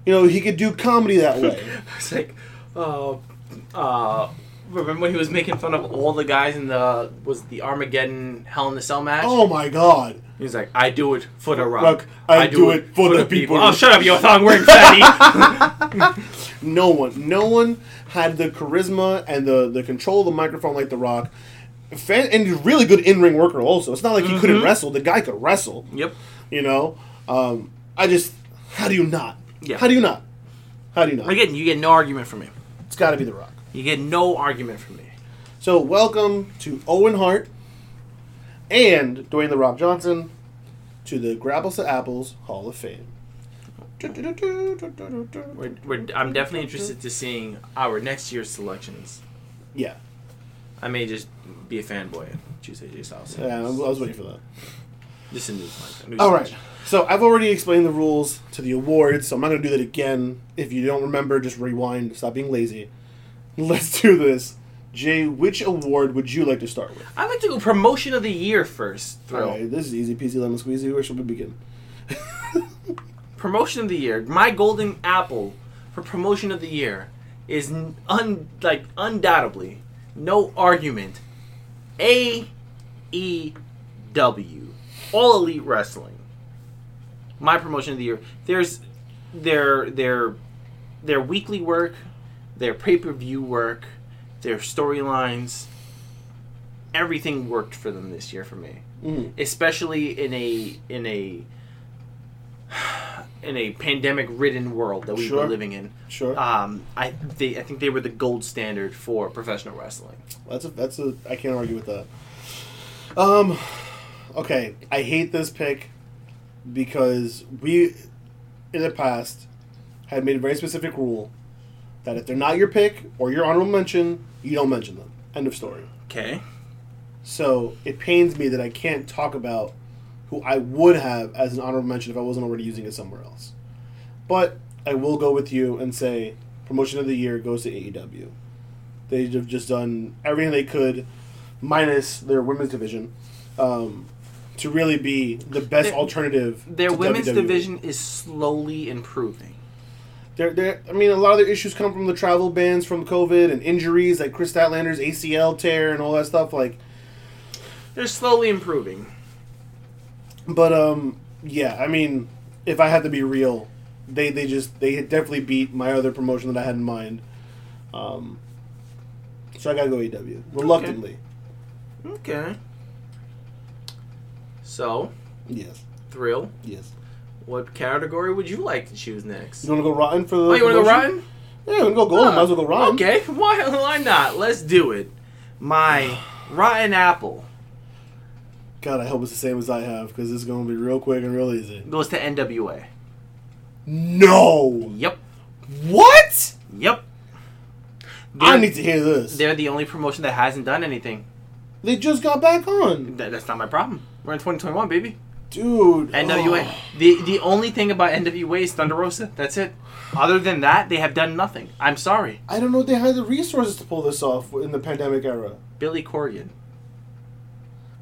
A: You know, he could do comedy that way.
B: It's like, uh, uh, remember when he was making fun of all the guys in the was the Armageddon Hell in the Cell match?
A: oh my God!
B: He was like, I do it for the rock.
A: Rock, I do it for the people."
B: Oh, shut up, you thong wearing fatty.
A: No one, no one had the charisma and the the control of the microphone like The Rock. Fan, and he's a really good in ring worker. Also, it's not like he couldn't wrestle. The guy could wrestle.
B: yep.
A: You know, um, I just how do you not?
B: Yeah.
A: How do you not? How do you not?
B: Again, you get no argument from me.
A: It's got to be The Rock.
B: You get no argument from me.
A: So, welcome to Owen Hart and Dwayne The Rock Johnson to the Grapples to Apples Hall of Fame.
B: We're, we're, I'm definitely interested to seeing our next year's selections.
A: Yeah,
B: I may just be a fanboy and choose AJ Styles.
A: yeah, I was waiting for that.
B: Just a news like.
A: All right. So I've already explained the rules to the awards, so I'm not going to do that again. If you don't remember, just rewind. Stop being lazy. Let's do this. Jay, which award would you like to start with?
B: I'd like to go promotion of the year first. Thrill.
A: right, this is easy peasy lemon squeezy. Where shall we begin?
B: Promotion of the year. My golden apple for promotion of the year is un like undoubtedly no argument. A E W All Elite Wrestling. My promotion of the year. There's their their their weekly work, their pay per view work, their storylines. Everything worked for them this year for me
A: Mm.
B: especially in a in a in a pandemic ridden world that we've
A: Sure.
B: been living in.
A: Sure.
B: Um, I they I think they were the gold standard for professional wrestling.
A: That's a that's a I can't argue with that. Um okay, I hate this pick because we in the past had made a very specific rule that if they're not your pick or your honorable mention, you don't mention them. End of story.
B: Okay.
A: So it pains me that I can't talk about who I would have as an honorable mention if I wasn't already using it somewhere else. But I will go with you and say promotion of the year goes to AEW. They have just done everything they could, minus their women's division, um, to really be the best
B: Their-
A: alternative.
B: Their
A: to
B: women's
A: WWE.
B: division is slowly improving.
A: They're, they're, I mean, a lot of their issues come from the travel bans from COVID and injuries, like Kris Statlander's ACL tear and all that stuff. Like,
B: They're slowly improving.
A: But um, yeah, I mean, if I had to be real, they they just they definitely beat my other promotion that I had in mind. Um, so I gotta go AW reluctantly.
B: Okay. So,
A: Yes,
B: thrill.
A: yes.
B: What category would you like to choose next?
A: You want to go rotten for the?
B: Oh, you want to go rotten?
A: Yeah, we can go golden.
B: Huh.
A: Might as well go rotten.
B: Okay, why why not? Let's do it. My rotten apple
A: God, I hope it's the same as I have because it's gonna be real quick and real easy.
B: goes to NWA.
A: No.
B: Yep.
A: What?
B: Yep.
A: I
B: They're-
A: need to hear this.
B: They're the only promotion that hasn't done anything.
A: They just got back on,
B: That, that's not my problem. We're in 2021, baby.
A: Dude.
B: NWA.
A: Oh.
B: The the only thing about NWA is Thunder Rosa. That's it. Other than that, they have done nothing. I'm sorry.
A: I don't know if they had the resources to pull this off in the pandemic era.
B: Billy Corgan.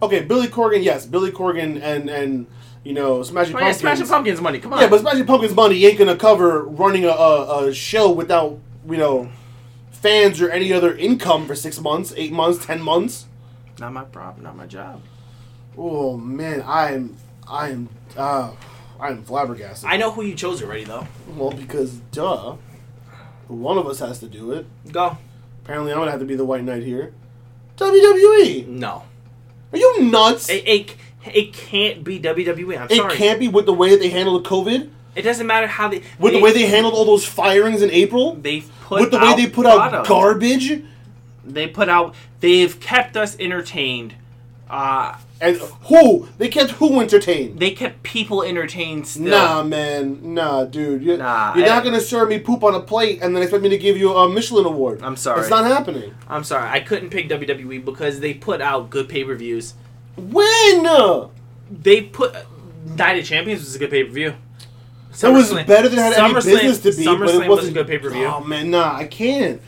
A: Okay, Billy Corgan, yes, Billy Corgan and and you know Smashing
B: Oh, yeah,
A: Pumpkins.
B: Smashing Pumpkins money. Come on.
A: Yeah, but Smashing Pumpkins money ain't gonna cover running a, a, a show without you know fans or any other income for six months, eight months, ten months.
B: not my problem. Not my job.
A: Oh man, I'm I'm uh I'm flabbergasted.
B: I know who you chose already, though.
A: well because duh, one of us has to do it.
B: Go.
A: Apparently, I'm gonna have to be the white knight here. WWE,
B: No.
A: are you nuts?
B: It, it, it can't be WWE. I'm
A: It
B: sorry.
A: can't be with the way that they handled the COVID,
B: It doesn't matter how they.
A: with the way they handled all those firings in April,
B: They've put
A: with the way they put out garbage.
B: They put out. They've kept us entertained. Uh,
A: And who? They kept who entertained?
B: they kept people entertained still.
A: Nah, man. Nah, dude. You're,
B: Nah,
A: you're
B: I-
A: not going to serve me poop on a plate and then expect me to give you a Michelin award.
B: I'm sorry.
A: It's not happening.
B: I'm sorry. I couldn't pick WWE because they put out good pay per views.
A: When?
B: They put Night of Champions was a good pay per view.
A: It was better than it had any business to be, but
B: SummerSlam
A: it
B: was
A: wasn't
B: a good pay per view.
A: Oh man, nah, I can't,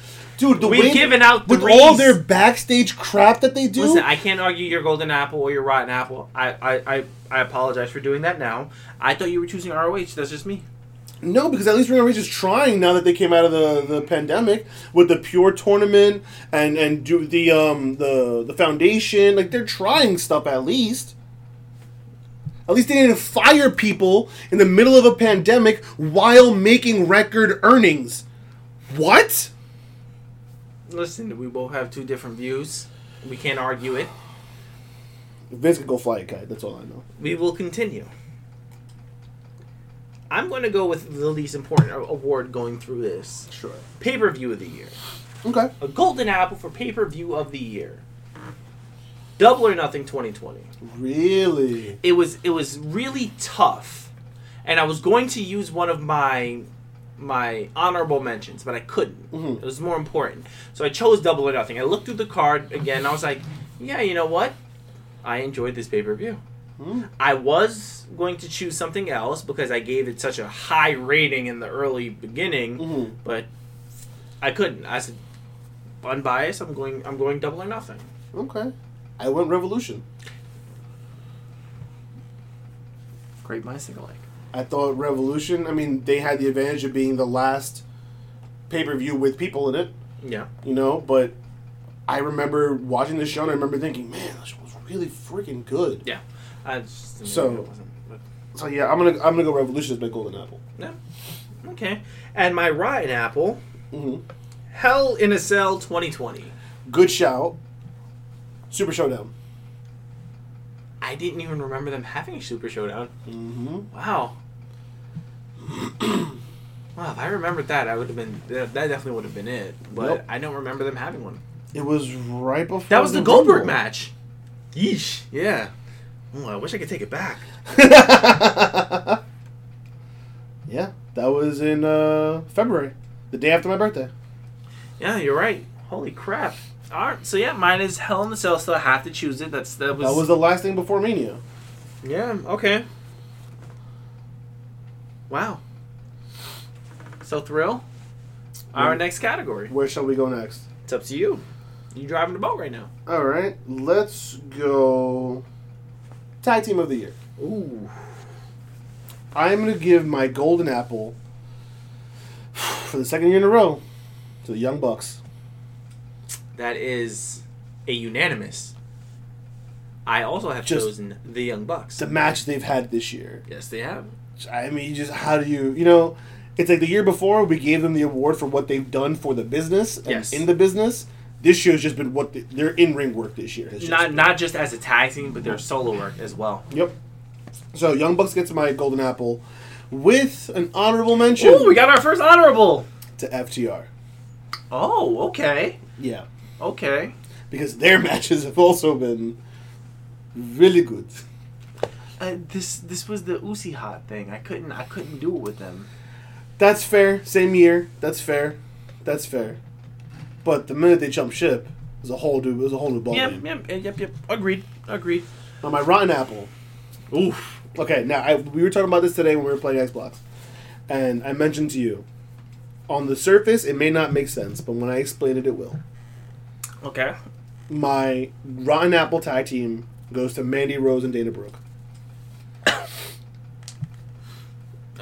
A: dude. The
B: We've
A: way
B: given out
A: with
B: threes.
A: all their backstage crap that they do.
B: Listen, I can't argue your golden apple or your rotten apple. I, I, I, I apologize for doing that now. I thought you were choosing ROH. That's just me.
A: No, because at least Ring of Reach is trying now that they came out of the, the pandemic with the pure tournament and and do the um the the foundation. Like they're trying stuff at least. At least they didn't fire people in the middle of a pandemic while making record earnings. What?
B: Listen, we both have two different views. We can't argue it.
A: Vince can go fly a kite. That's all I know.
B: We will continue. I'm going to go with the least important award going through this
A: Sure.
B: pay per view of the year.
A: Okay.
B: A golden apple for pay per view of the year. Double or Nothing 2020.
A: Really?
B: it was it was really tough and i was going to use one of my my honorable mentions but i couldn't
A: Mhm.
B: it was more important so i chose double or nothing i looked through the card again and i was like yeah you know what i enjoyed this pay-per-view
A: Hmm.
B: i was going to choose something else because i gave it such a high rating in the early beginning
A: Mhm.
B: but i couldn't i said unbiased i'm going i'm going double or nothing
A: Okay. I went Revolution.
B: great minds think alike
A: I thought Revolution. I mean, they had the advantage of being the last pay per view with people in it.
B: yeah
A: you know. But I remember watching this show and I remember thinking, man, this show was really freaking good.
B: yeah I just,
A: So- So yeah, I'm gonna I'm gonna go Revolution as my golden apple.
B: Yeah. Okay. And my rotten apple,
A: Mm-hmm.
B: Hell in a Cell 2020.
A: Good shout. Super Showdown.
B: I didn't even remember them having a Super Showdown.
A: Mm-hmm.
B: Wow. wow, if I remembered that, I would have been. That definitely would have been it. But
A: Nope.
B: I don't remember them having one.
A: It was right before.
B: That was the Goldberg
A: Rumble.
B: match. Yeesh. Yeah. Oh, I wish I could take it back.
A: yeah, that was in uh, February, the day after my birthday.
B: Yeah, you're right. Holy crap. All right. So yeah, mine is Hell in the Cell. So I have to choose it. That's that was.
A: That was the last thing before Mania.
B: Yeah, okay. Wow. So thrill. Our next category.
A: Where shall we go next?
B: It's up to you. You driving the boat right now.
A: All right, let's go. Tag team of the year.
B: Ooh.
A: I'm gonna give my golden apple for the second year in a row to the Young Bucks.
B: That is a unanimous. I also have
A: Just-
B: chosen the Young Bucks.
A: A match they've had this year.
B: yes, they have.
A: I mean, you just how do you you know? It's like the year before we gave them the award for what they've done for the business and
B: Yes.
A: in the business. This year's just been what the, their in ring work this year has
B: Not
A: been.
B: not just as a tag team, but their solo work as well.
A: Yep. So Young Bucks gets my golden apple with an honorable mention
B: Ooh, we got our first honorable.
A: to FTR.
B: Oh, okay.
A: Yeah,
B: Okay.
A: because their matches have also been really good.
B: Uh, this this was the Uzi hot thing. I couldn't I couldn't do it with them.
A: That's fair. Same year. That's fair. That's fair. But the minute they jump ship, it was a whole new, it was a whole new ball
B: Yep,
A: game.
B: yep, yep, yep. Agreed. Agreed.
A: Now my rotten apple.
B: Oof.
A: Okay, now I, we were talking about this today when we were playing Xbox, and I mentioned to you, on the surface it may not make sense, but when I explain it, it will.
B: Okay.
A: My rotten apple tag team goes to Mandy Rose and Dana Brooke.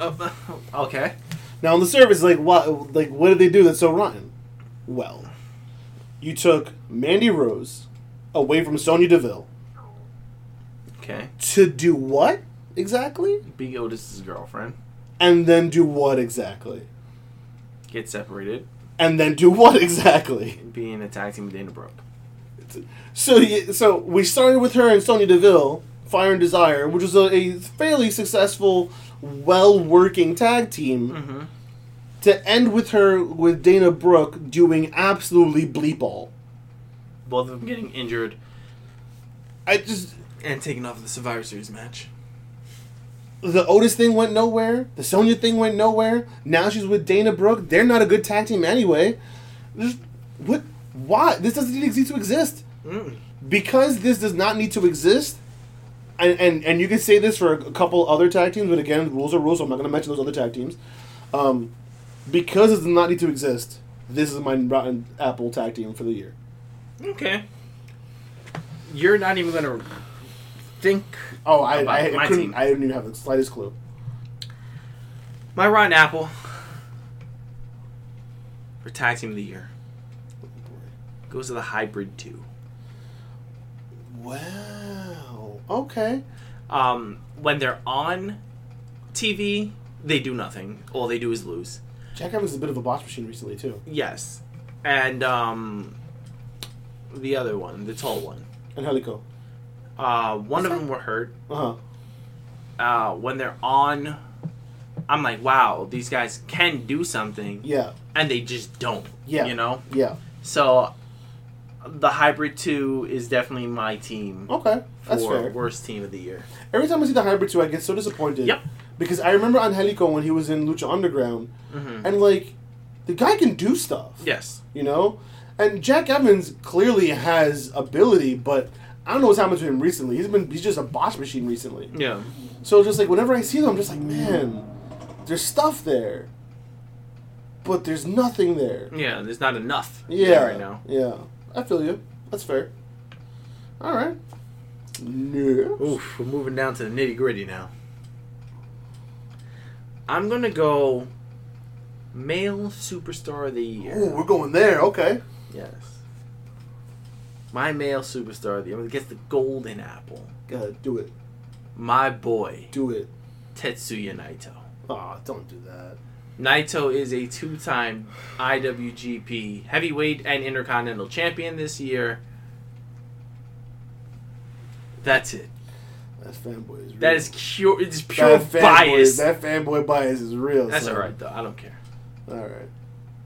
B: Uh, okay.
A: Now on the surface, like what, like what did they do that's so rotten? Well, you took Mandy Rose away from Sonya Deville
B: Okay.
A: to do what exactly?
B: Big Otis's girlfriend
A: And then do what exactly?
B: get separated,
A: And then do what exactly?
B: being a tag team with Dana Brooke.
A: So, so we started with her and Sonya Deville, Fire and Desire, which was a, a fairly successful, well-working tag team.
B: Mm-hmm.
A: To end with her with Dana Brooke doing absolutely bleep all.
B: Both of them getting injured
A: I just
B: and taking off of the Survivor Series match.
A: the Otis thing went nowhere. The Sonya thing went nowhere. Now she's with Dana Brooke. They're not a good tag team anyway. Just, what? Why? This doesn't need to exist to exist.
B: Mm.
A: Because this does not need to exist. And, and and you can say this for a couple other tag teams, but again, rules are rules. So I'm not going to mention those other tag teams. Um, because it does not need to exist. This is my rotten apple tag team for the year.
B: Okay. You're not even gonna think
A: Oh, I
B: About
A: I,
B: my
A: I couldn't.
B: team.
A: I didn't even have the slightest clue.
B: my rotten apple for tag team of the year goes to the hybrid two.
A: Wow. Okay.
B: Um, when they're on TV, they do nothing. All they do is lose.
A: Jack Evans is a bit of a boss machine recently too,
B: Yes, and um, the other one, the tall one.
A: and Helico.
B: Uh, one of
A: that?
B: them were hurt.
A: Uh huh.
B: Uh, when they're on, I'm like, wow, these guys can do something,
A: Yeah.
B: and they just don't.
A: Yeah.
B: You know.
A: Yeah.
B: So, the hybrid two is definitely my team
A: Okay. That's
B: for
A: fair.
B: worst team of the year.
A: Every time I see the hybrid two, I get so disappointed.
B: Yep.
A: Because I remember Angelico when he was in Lucha Underground,
B: hmm
A: and like, the guy can do stuff.
B: Yes.
A: You know, and Jack Evans clearly has ability, but I don't know what's happened to him recently. He's been he's just a boss machine recently.
B: Yeah.
A: So just like whenever I see them, I'm just like, man, there's stuff there, but there's nothing there.
B: Yeah. There's not enough. there
A: Yeah.
B: Right now.
A: Yeah. I feel you. That's fair. All right. No.
B: Oof. We're moving down to the nitty gritty now. I'm gonna go male superstar of the year.
A: Ooh, we're going there. Okay.
B: Yes. My male superstar of the year gets the golden apple.
A: Gotta Do it.
B: My boy,
A: Do it.
B: Tetsuya Naito.
A: Ah, don't do that.
B: Naito is a two time IWGP heavyweight and intercontinental champion this year. That's it.
A: That fanboy is real.
B: That is pure. It's pure
A: that fanboy,
B: bias.
A: That fanboy bias is real.
B: That's
A: son.
B: alright though. I don't care.
A: All right.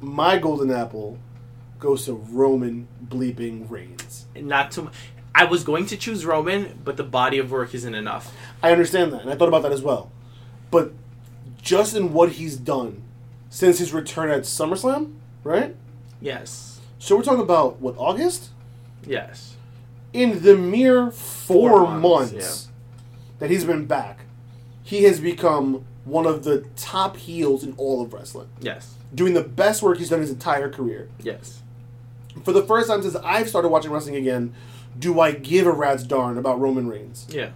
A: My golden apple goes to Roman bleeping Reigns.
B: Not too. mu- I was going to choose Roman, but the body of work isn't enough.
A: I understand that, and I thought about that as well. But just in what he's done since his return at SummerSlam, right?
B: Yes.
A: So we're talking about what August?
B: Yes.
A: In the mere four,
B: Four
A: months,
B: months,
A: that he's been back, he has become one of the top heels in all of wrestling,
B: Yes.
A: doing the best work he's done his entire career.
B: Yes.
A: For the first time since I've started watching wrestling again, do I give a rat's darn about Roman Reigns?
B: Yeah.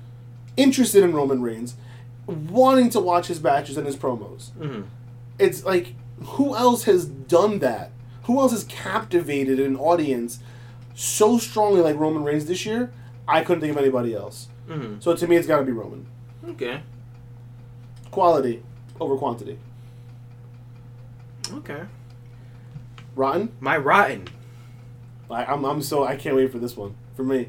A: Interested in Roman Reigns, wanting to watch his matches and his promos.
B: hmm
A: It's like, who else has done that? Who else has captivated an audience so strongly like Roman Reigns this year? I couldn't think of anybody else.
B: hmm
A: So to me, it's got to be Roman.
B: Okay.
A: Quality over quantity.
B: Okay.
A: Rotten.
B: My rotten.
A: I, I'm, I'm so I can't wait for this one for me.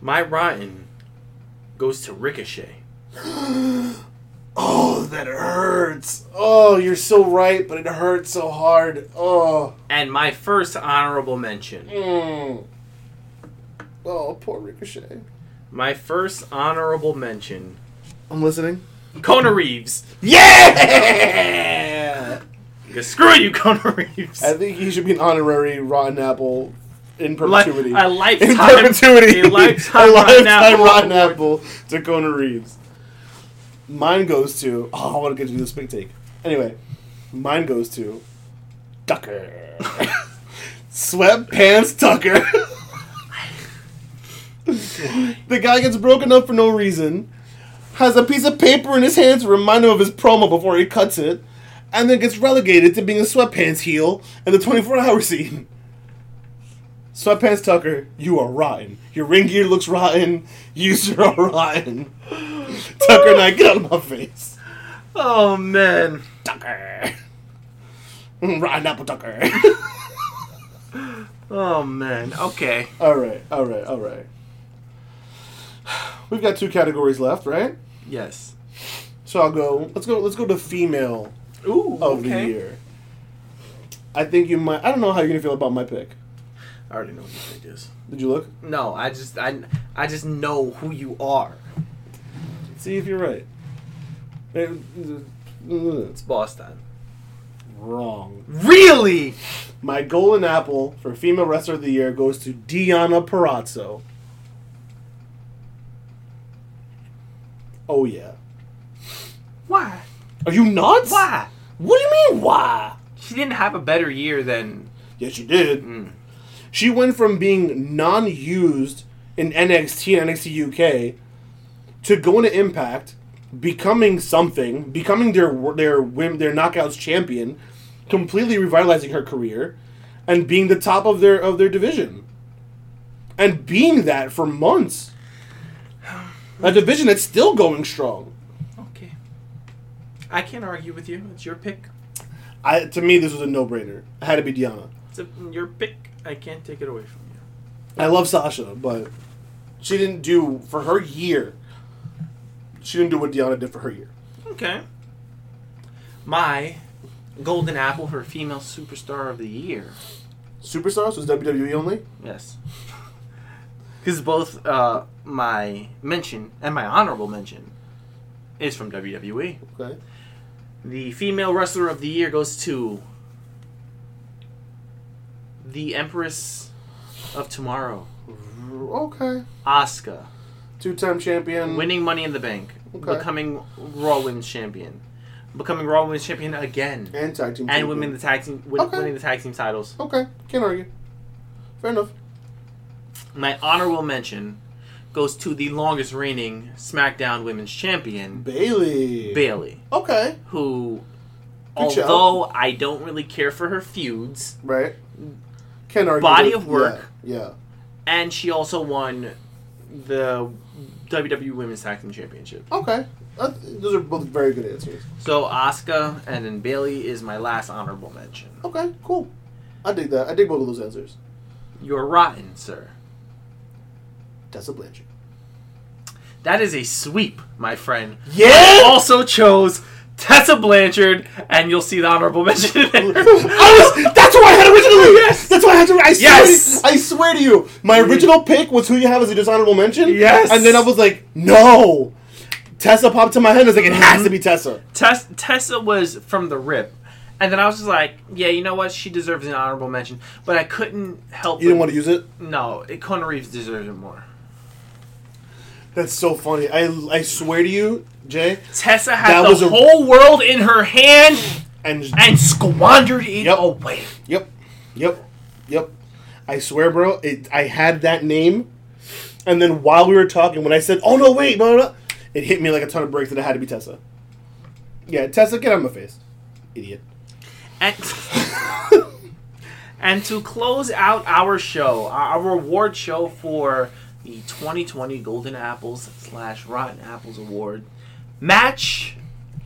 B: My rotten goes to Ricochet.
A: Oh, that hurts. Oh, you're so right, but it hurts so hard. Oh.
B: And my first honorable mention.
A: Mm. Oh, poor Ricochet.
B: My first honorable mention.
A: I'm listening.
B: Kona Reeves.
A: Yeah!
B: 'Cause screw you, Kona Reeves.
A: I think he should be an honorary Rotten Apple in
B: Li-
A: perpetuity.
B: a lifetime,
A: in perpetuity.
B: A lifetime,
A: a
B: Rotten
A: lifetime
B: Apple
A: Rotten
B: award.
A: Apple to Kona Reeves. Mine goes to. Oh, I want to get you this big take. Anyway, mine goes to Tucker. Sweatpants Tucker. the guy gets broken up for no reason, has a piece of paper in his hand to remind him of his promo before he cuts it, and then gets relegated to being a sweatpants heel in the 24 hour scene. Sweatpants Tucker, you are rotten. Your ring gear looks rotten. You are rotten. Tucker and I get out of my face.
B: Oh man.
A: Tucker. rotten apple Tucker.
B: Oh man. Okay.
A: all right, all right, all right. We've got two categories left, right?
B: Yes.
A: So I'll go. Let's go. Let's go to female
B: Ooh.
A: of the year. I think you might. I don't know how you're gonna feel about my pick.
B: I already know what you think is.
A: Did you look?
B: No, I just I I just know who you are.
A: See if you're right.
B: It's boss time.
A: Wrong.
B: Really?
A: My golden apple for female wrestler of the year goes to Deonna Purrazzo. Oh yeah.
B: Why?
A: Are you nuts?
B: Why?
A: What do you mean why?
B: She didn't have a better year than.
A: Yes, she did.
B: Mm.
A: She went from being non-used in NXT and NXT UK to going to Impact, becoming something, becoming their their their knockouts champion, completely revitalizing her career, and being the top of their of their division, and being that for months. A division that's still going strong.
B: Okay. I can't argue with you. It's your pick.
A: I to me this was a no-brainer. It had to be Deonna.
B: It's a, your pick. I can't take it away from you.
A: I love Sasha, but she didn't do for her year. She didn't do what Deonna did for her year.
B: Okay. My golden apple for female superstar of the year.
A: Superstars was WWE only.
B: Yes. Because both uh, my mention and my honorable mention is from WWE.
A: Okay.
B: The female wrestler of the year goes to the Empress of Tomorrow,
A: Okay.
B: Asuka,
A: Two-time champion.
B: winning Money in the Bank,
A: Okay.
B: becoming Raw Women's Champion, becoming Raw Women's Champion again,
A: and tag team.
B: and winning the tag team, win,
A: Okay.
B: winning the tag team titles.
A: Okay, can't argue. Fair enough.
B: My honorable mention goes to the longest reigning SmackDown Women's Champion,
A: Bayley.
B: Bayley,
A: Okay.
B: who,
A: Good
B: although I don't really care for her feuds,
A: Right. Can't argue.
B: Body of work.
A: Yeah.
B: and she also won the WWE Women's Tag Team Championship.
A: Okay. Uh, those are both very good answers.
B: So Asuka and then Bayley is my last honorable mention.
A: Okay. Cool. I dig that. I dig both of those answers.
B: You're rotten, sir.
A: Tessa Blanchard.
B: That is a sweep, my friend.
A: Yeah.
B: Also chose Tessa Blanchard, and you'll see the honorable mention.
A: I was, that's what I had originally.
B: Yes.
A: That's what I had to. I swear,
B: Yes.
A: to, I swear to you, my mm-hmm. original pick was who you have as a dishonorable mention.
B: Yes.
A: And then I was like, no. Tessa popped to my head. and I was like, it has to be mm-hmm. Tessa.
B: Tess, Tessa was from the rip. And then I was just like, yeah, you know what? She deserves an honorable mention. But I couldn't help
A: You didn't want to use it.
B: No, Kona Reeves deserves it more.
A: That's so funny. I I swear to you, Jay.
B: Tessa had the
A: was a-
B: whole world in her hand
A: And
B: and squandered it
A: Yep.
B: away.
A: Yep, yep, yep. I swear, bro. It, I had that name, and then while we were talking, when I said, "Oh no, wait," blah, blah, blah, it hit me like a ton of bricks that it had to be Tessa. Yeah, Tessa, get out of my face, idiot.
B: And, and to close out our show, our our award show for the 2020 Golden Apples slash Rotten Apples Award, match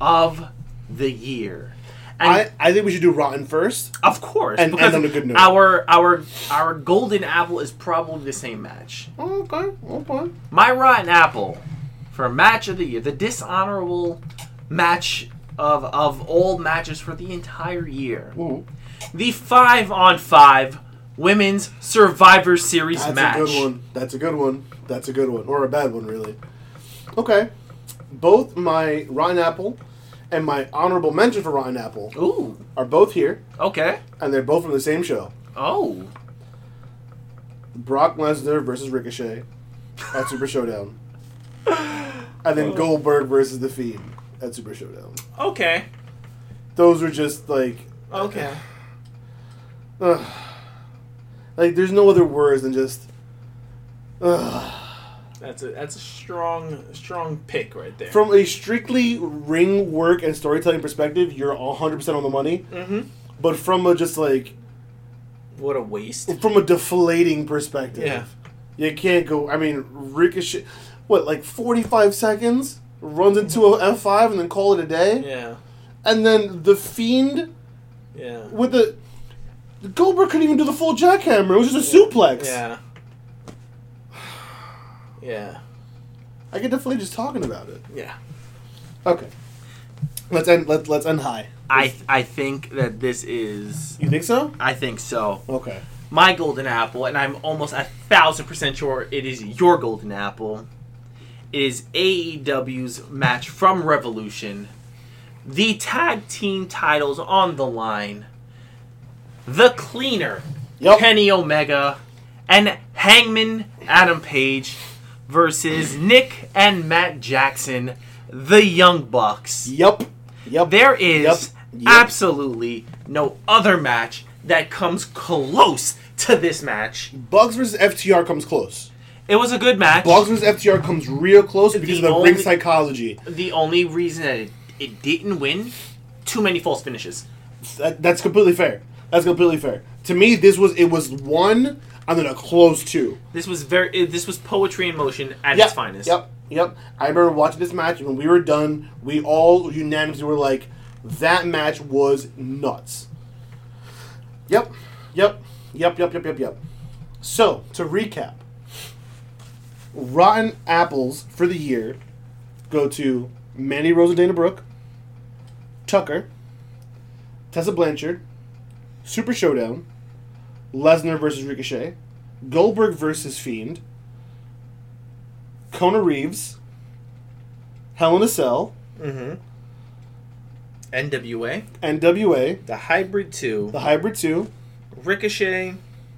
B: of the year. And
A: I, I think we should do Rotten first.
B: of course,
A: and
B: because
A: end on a good note.
B: our our our Golden Apple is probably the same match.
A: Oh, okay, okay.
B: My Rotten Apple for match of the year, the dishonorable match of of all matches for the entire year.
A: Ooh,
B: the five on five women's Survivor Series
A: that's
B: match.
A: That's a good one. That's a good one. That's a good one, or a bad one, really. Okay, both my Rotten Apple and my honorable mention for Rotten Apple
B: Ooh,
A: are both here,
B: okay.
A: and they're both from the same show.
B: Oh,
A: Brock Lesnar versus Ricochet at Super Showdown. And then oh. Goldberg versus The Fiend at Super Showdown.
B: okay,
A: Those were just like.
B: okay.
A: ugh. like, there's no other words than just. ugh.
B: That's a that's a strong strong pick right there.
A: From a strictly ring work and storytelling perspective, you're 100% on the money.
B: mm-hmm.
A: But from a just like.
B: What a waste.
A: From a deflating perspective.
B: Yeah.
A: You can't go. I mean, Ricochet. What, like 45 seconds? Runs into a F5 and then call it a day?
B: Yeah,
A: And then the Fiend
B: yeah,
A: with the. Goldberg couldn't even do the full jackhammer. It was just a suplex.
B: yeah, yeah,
A: I get definitely just talking about it.
B: yeah.
A: Okay. Let's end. Let's let's end high.
B: I I think that this is.
A: You think so?
B: I think so.
A: Okay.
B: my golden apple, and I'm almost a thousand percent sure it is your golden apple, is AEW's match from Revolution. The tag team titles on the line. The Cleaner,
A: Yep.
B: Kenny Omega, and Hangman Adam Page versus Nick and Matt Jackson, the Young Bucks.
A: Yep. Yep.
B: There is
A: Yep. Yep.
B: absolutely no other match that comes close to this match.
A: Bucks versus FTR comes close.
B: It was a good match.
A: Bucks versus FTR comes real close because
B: The
A: of the ring psychology.
B: The only reason that it, it didn't win, too many false finishes.
A: That, that's completely fair. That's completely fair. To me, this was it was one and then a close two.
B: This was very. This was poetry in motion at
A: Yep.
B: its finest.
A: Yep. Yep. I remember watching this match and when we were done, we all unanimously were like, that match was nuts. Yep. Yep. Yep. Yep. Yep. Yep. Yep. So to recap, rotten apples for the year go to Mandy Rose and Dana Brooke, Tucker, Tessa Blanchard, Super Showdown, Lesnar versus Ricochet, Goldberg versus Fiend, Kona Reeves, Hell in a Cell,
B: Mm-hmm. NWA,
A: NWA,
B: the Hybrid Two,
A: The Hybrid 2,
B: Ricochet,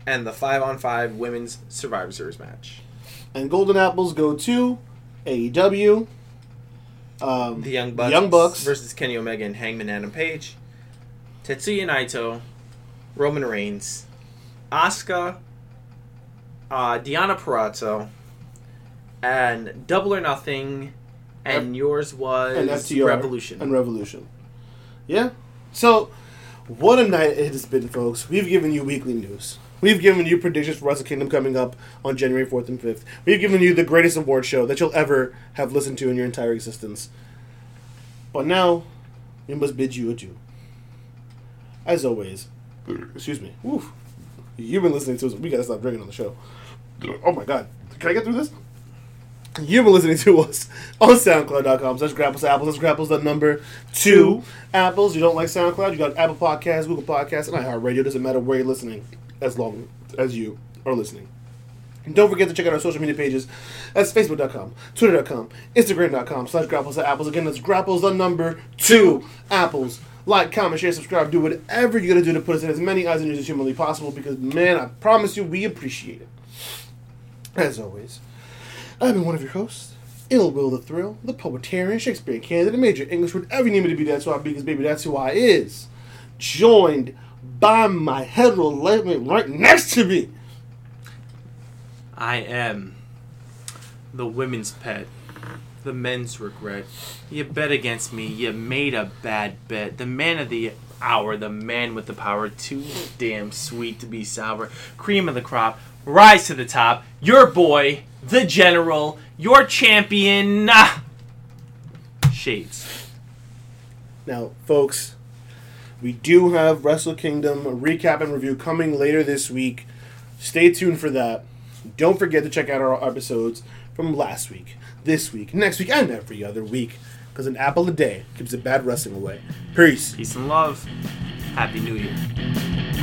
B: and the five on five women's Survivor Series match.
A: and Golden Apples go to AEW, um,
B: The Young Bucks,
A: Young Bucks.
B: versus Kenny Omega and Hangman Adam Page, Tetsuya Naito, Roman Reigns, Asuka, uh, Deonna Purrazzo, and Double or Nothing, and yours was
A: and FTR
B: Revolution.
A: and Revolution. Yeah. So, what a night it has been, folks. We've given you weekly news. We've given you predictions for Wrestle Kingdom coming up on January 4th and 5th. We've given you the greatest award show that you'll ever have listened to in your entire existence. But now, we must bid you adieu. As always, excuse me. Oof. You've been listening to us. We gotta stop drinking on the show. Oh my god. Can I get through this? You've been listening to us on SoundCloud.com. Such grapples apples. That's grapples the number two apples. You don't like SoundCloud? You got Apple Podcasts, Google Podcasts, and iHeartRadio. Doesn't matter where you're listening, as long as you are listening. And don't forget to check out our social media pages. That's Facebook.com, Twitter.com, Instagram.com slash grapples apples. Again, that's grapples the number two apples. Like, comment, share, subscribe, do whatever you gotta do to put us in as many eyes and ears as humanly possible because, man, I promise you, we appreciate it. As always, I've been one of your hosts, Ill Will the Thrill, the Poetarian, Shakespearean candidate, major English, whatever you need me to be, that's who I be, because baby, that's who I is. Joined by my hetero lightweight right next to me.
B: I am the women's pet, the men's regret. You bet against me. You made a bad bet. The man of the hour, the man with the power, too damn sweet to be sour. Cream of the crop, rise to the top. Your boy, the general, your champion. Ah! Shades.
A: Now, folks, we do have Wrestle Kingdom recap and review coming later this week. Stay tuned for that. Don't forget to check out our episodes from last week, this week, next week, and every other week. Because an apple a day keeps the bad wrestling away. Peace.
B: Peace and love. Happy New Year.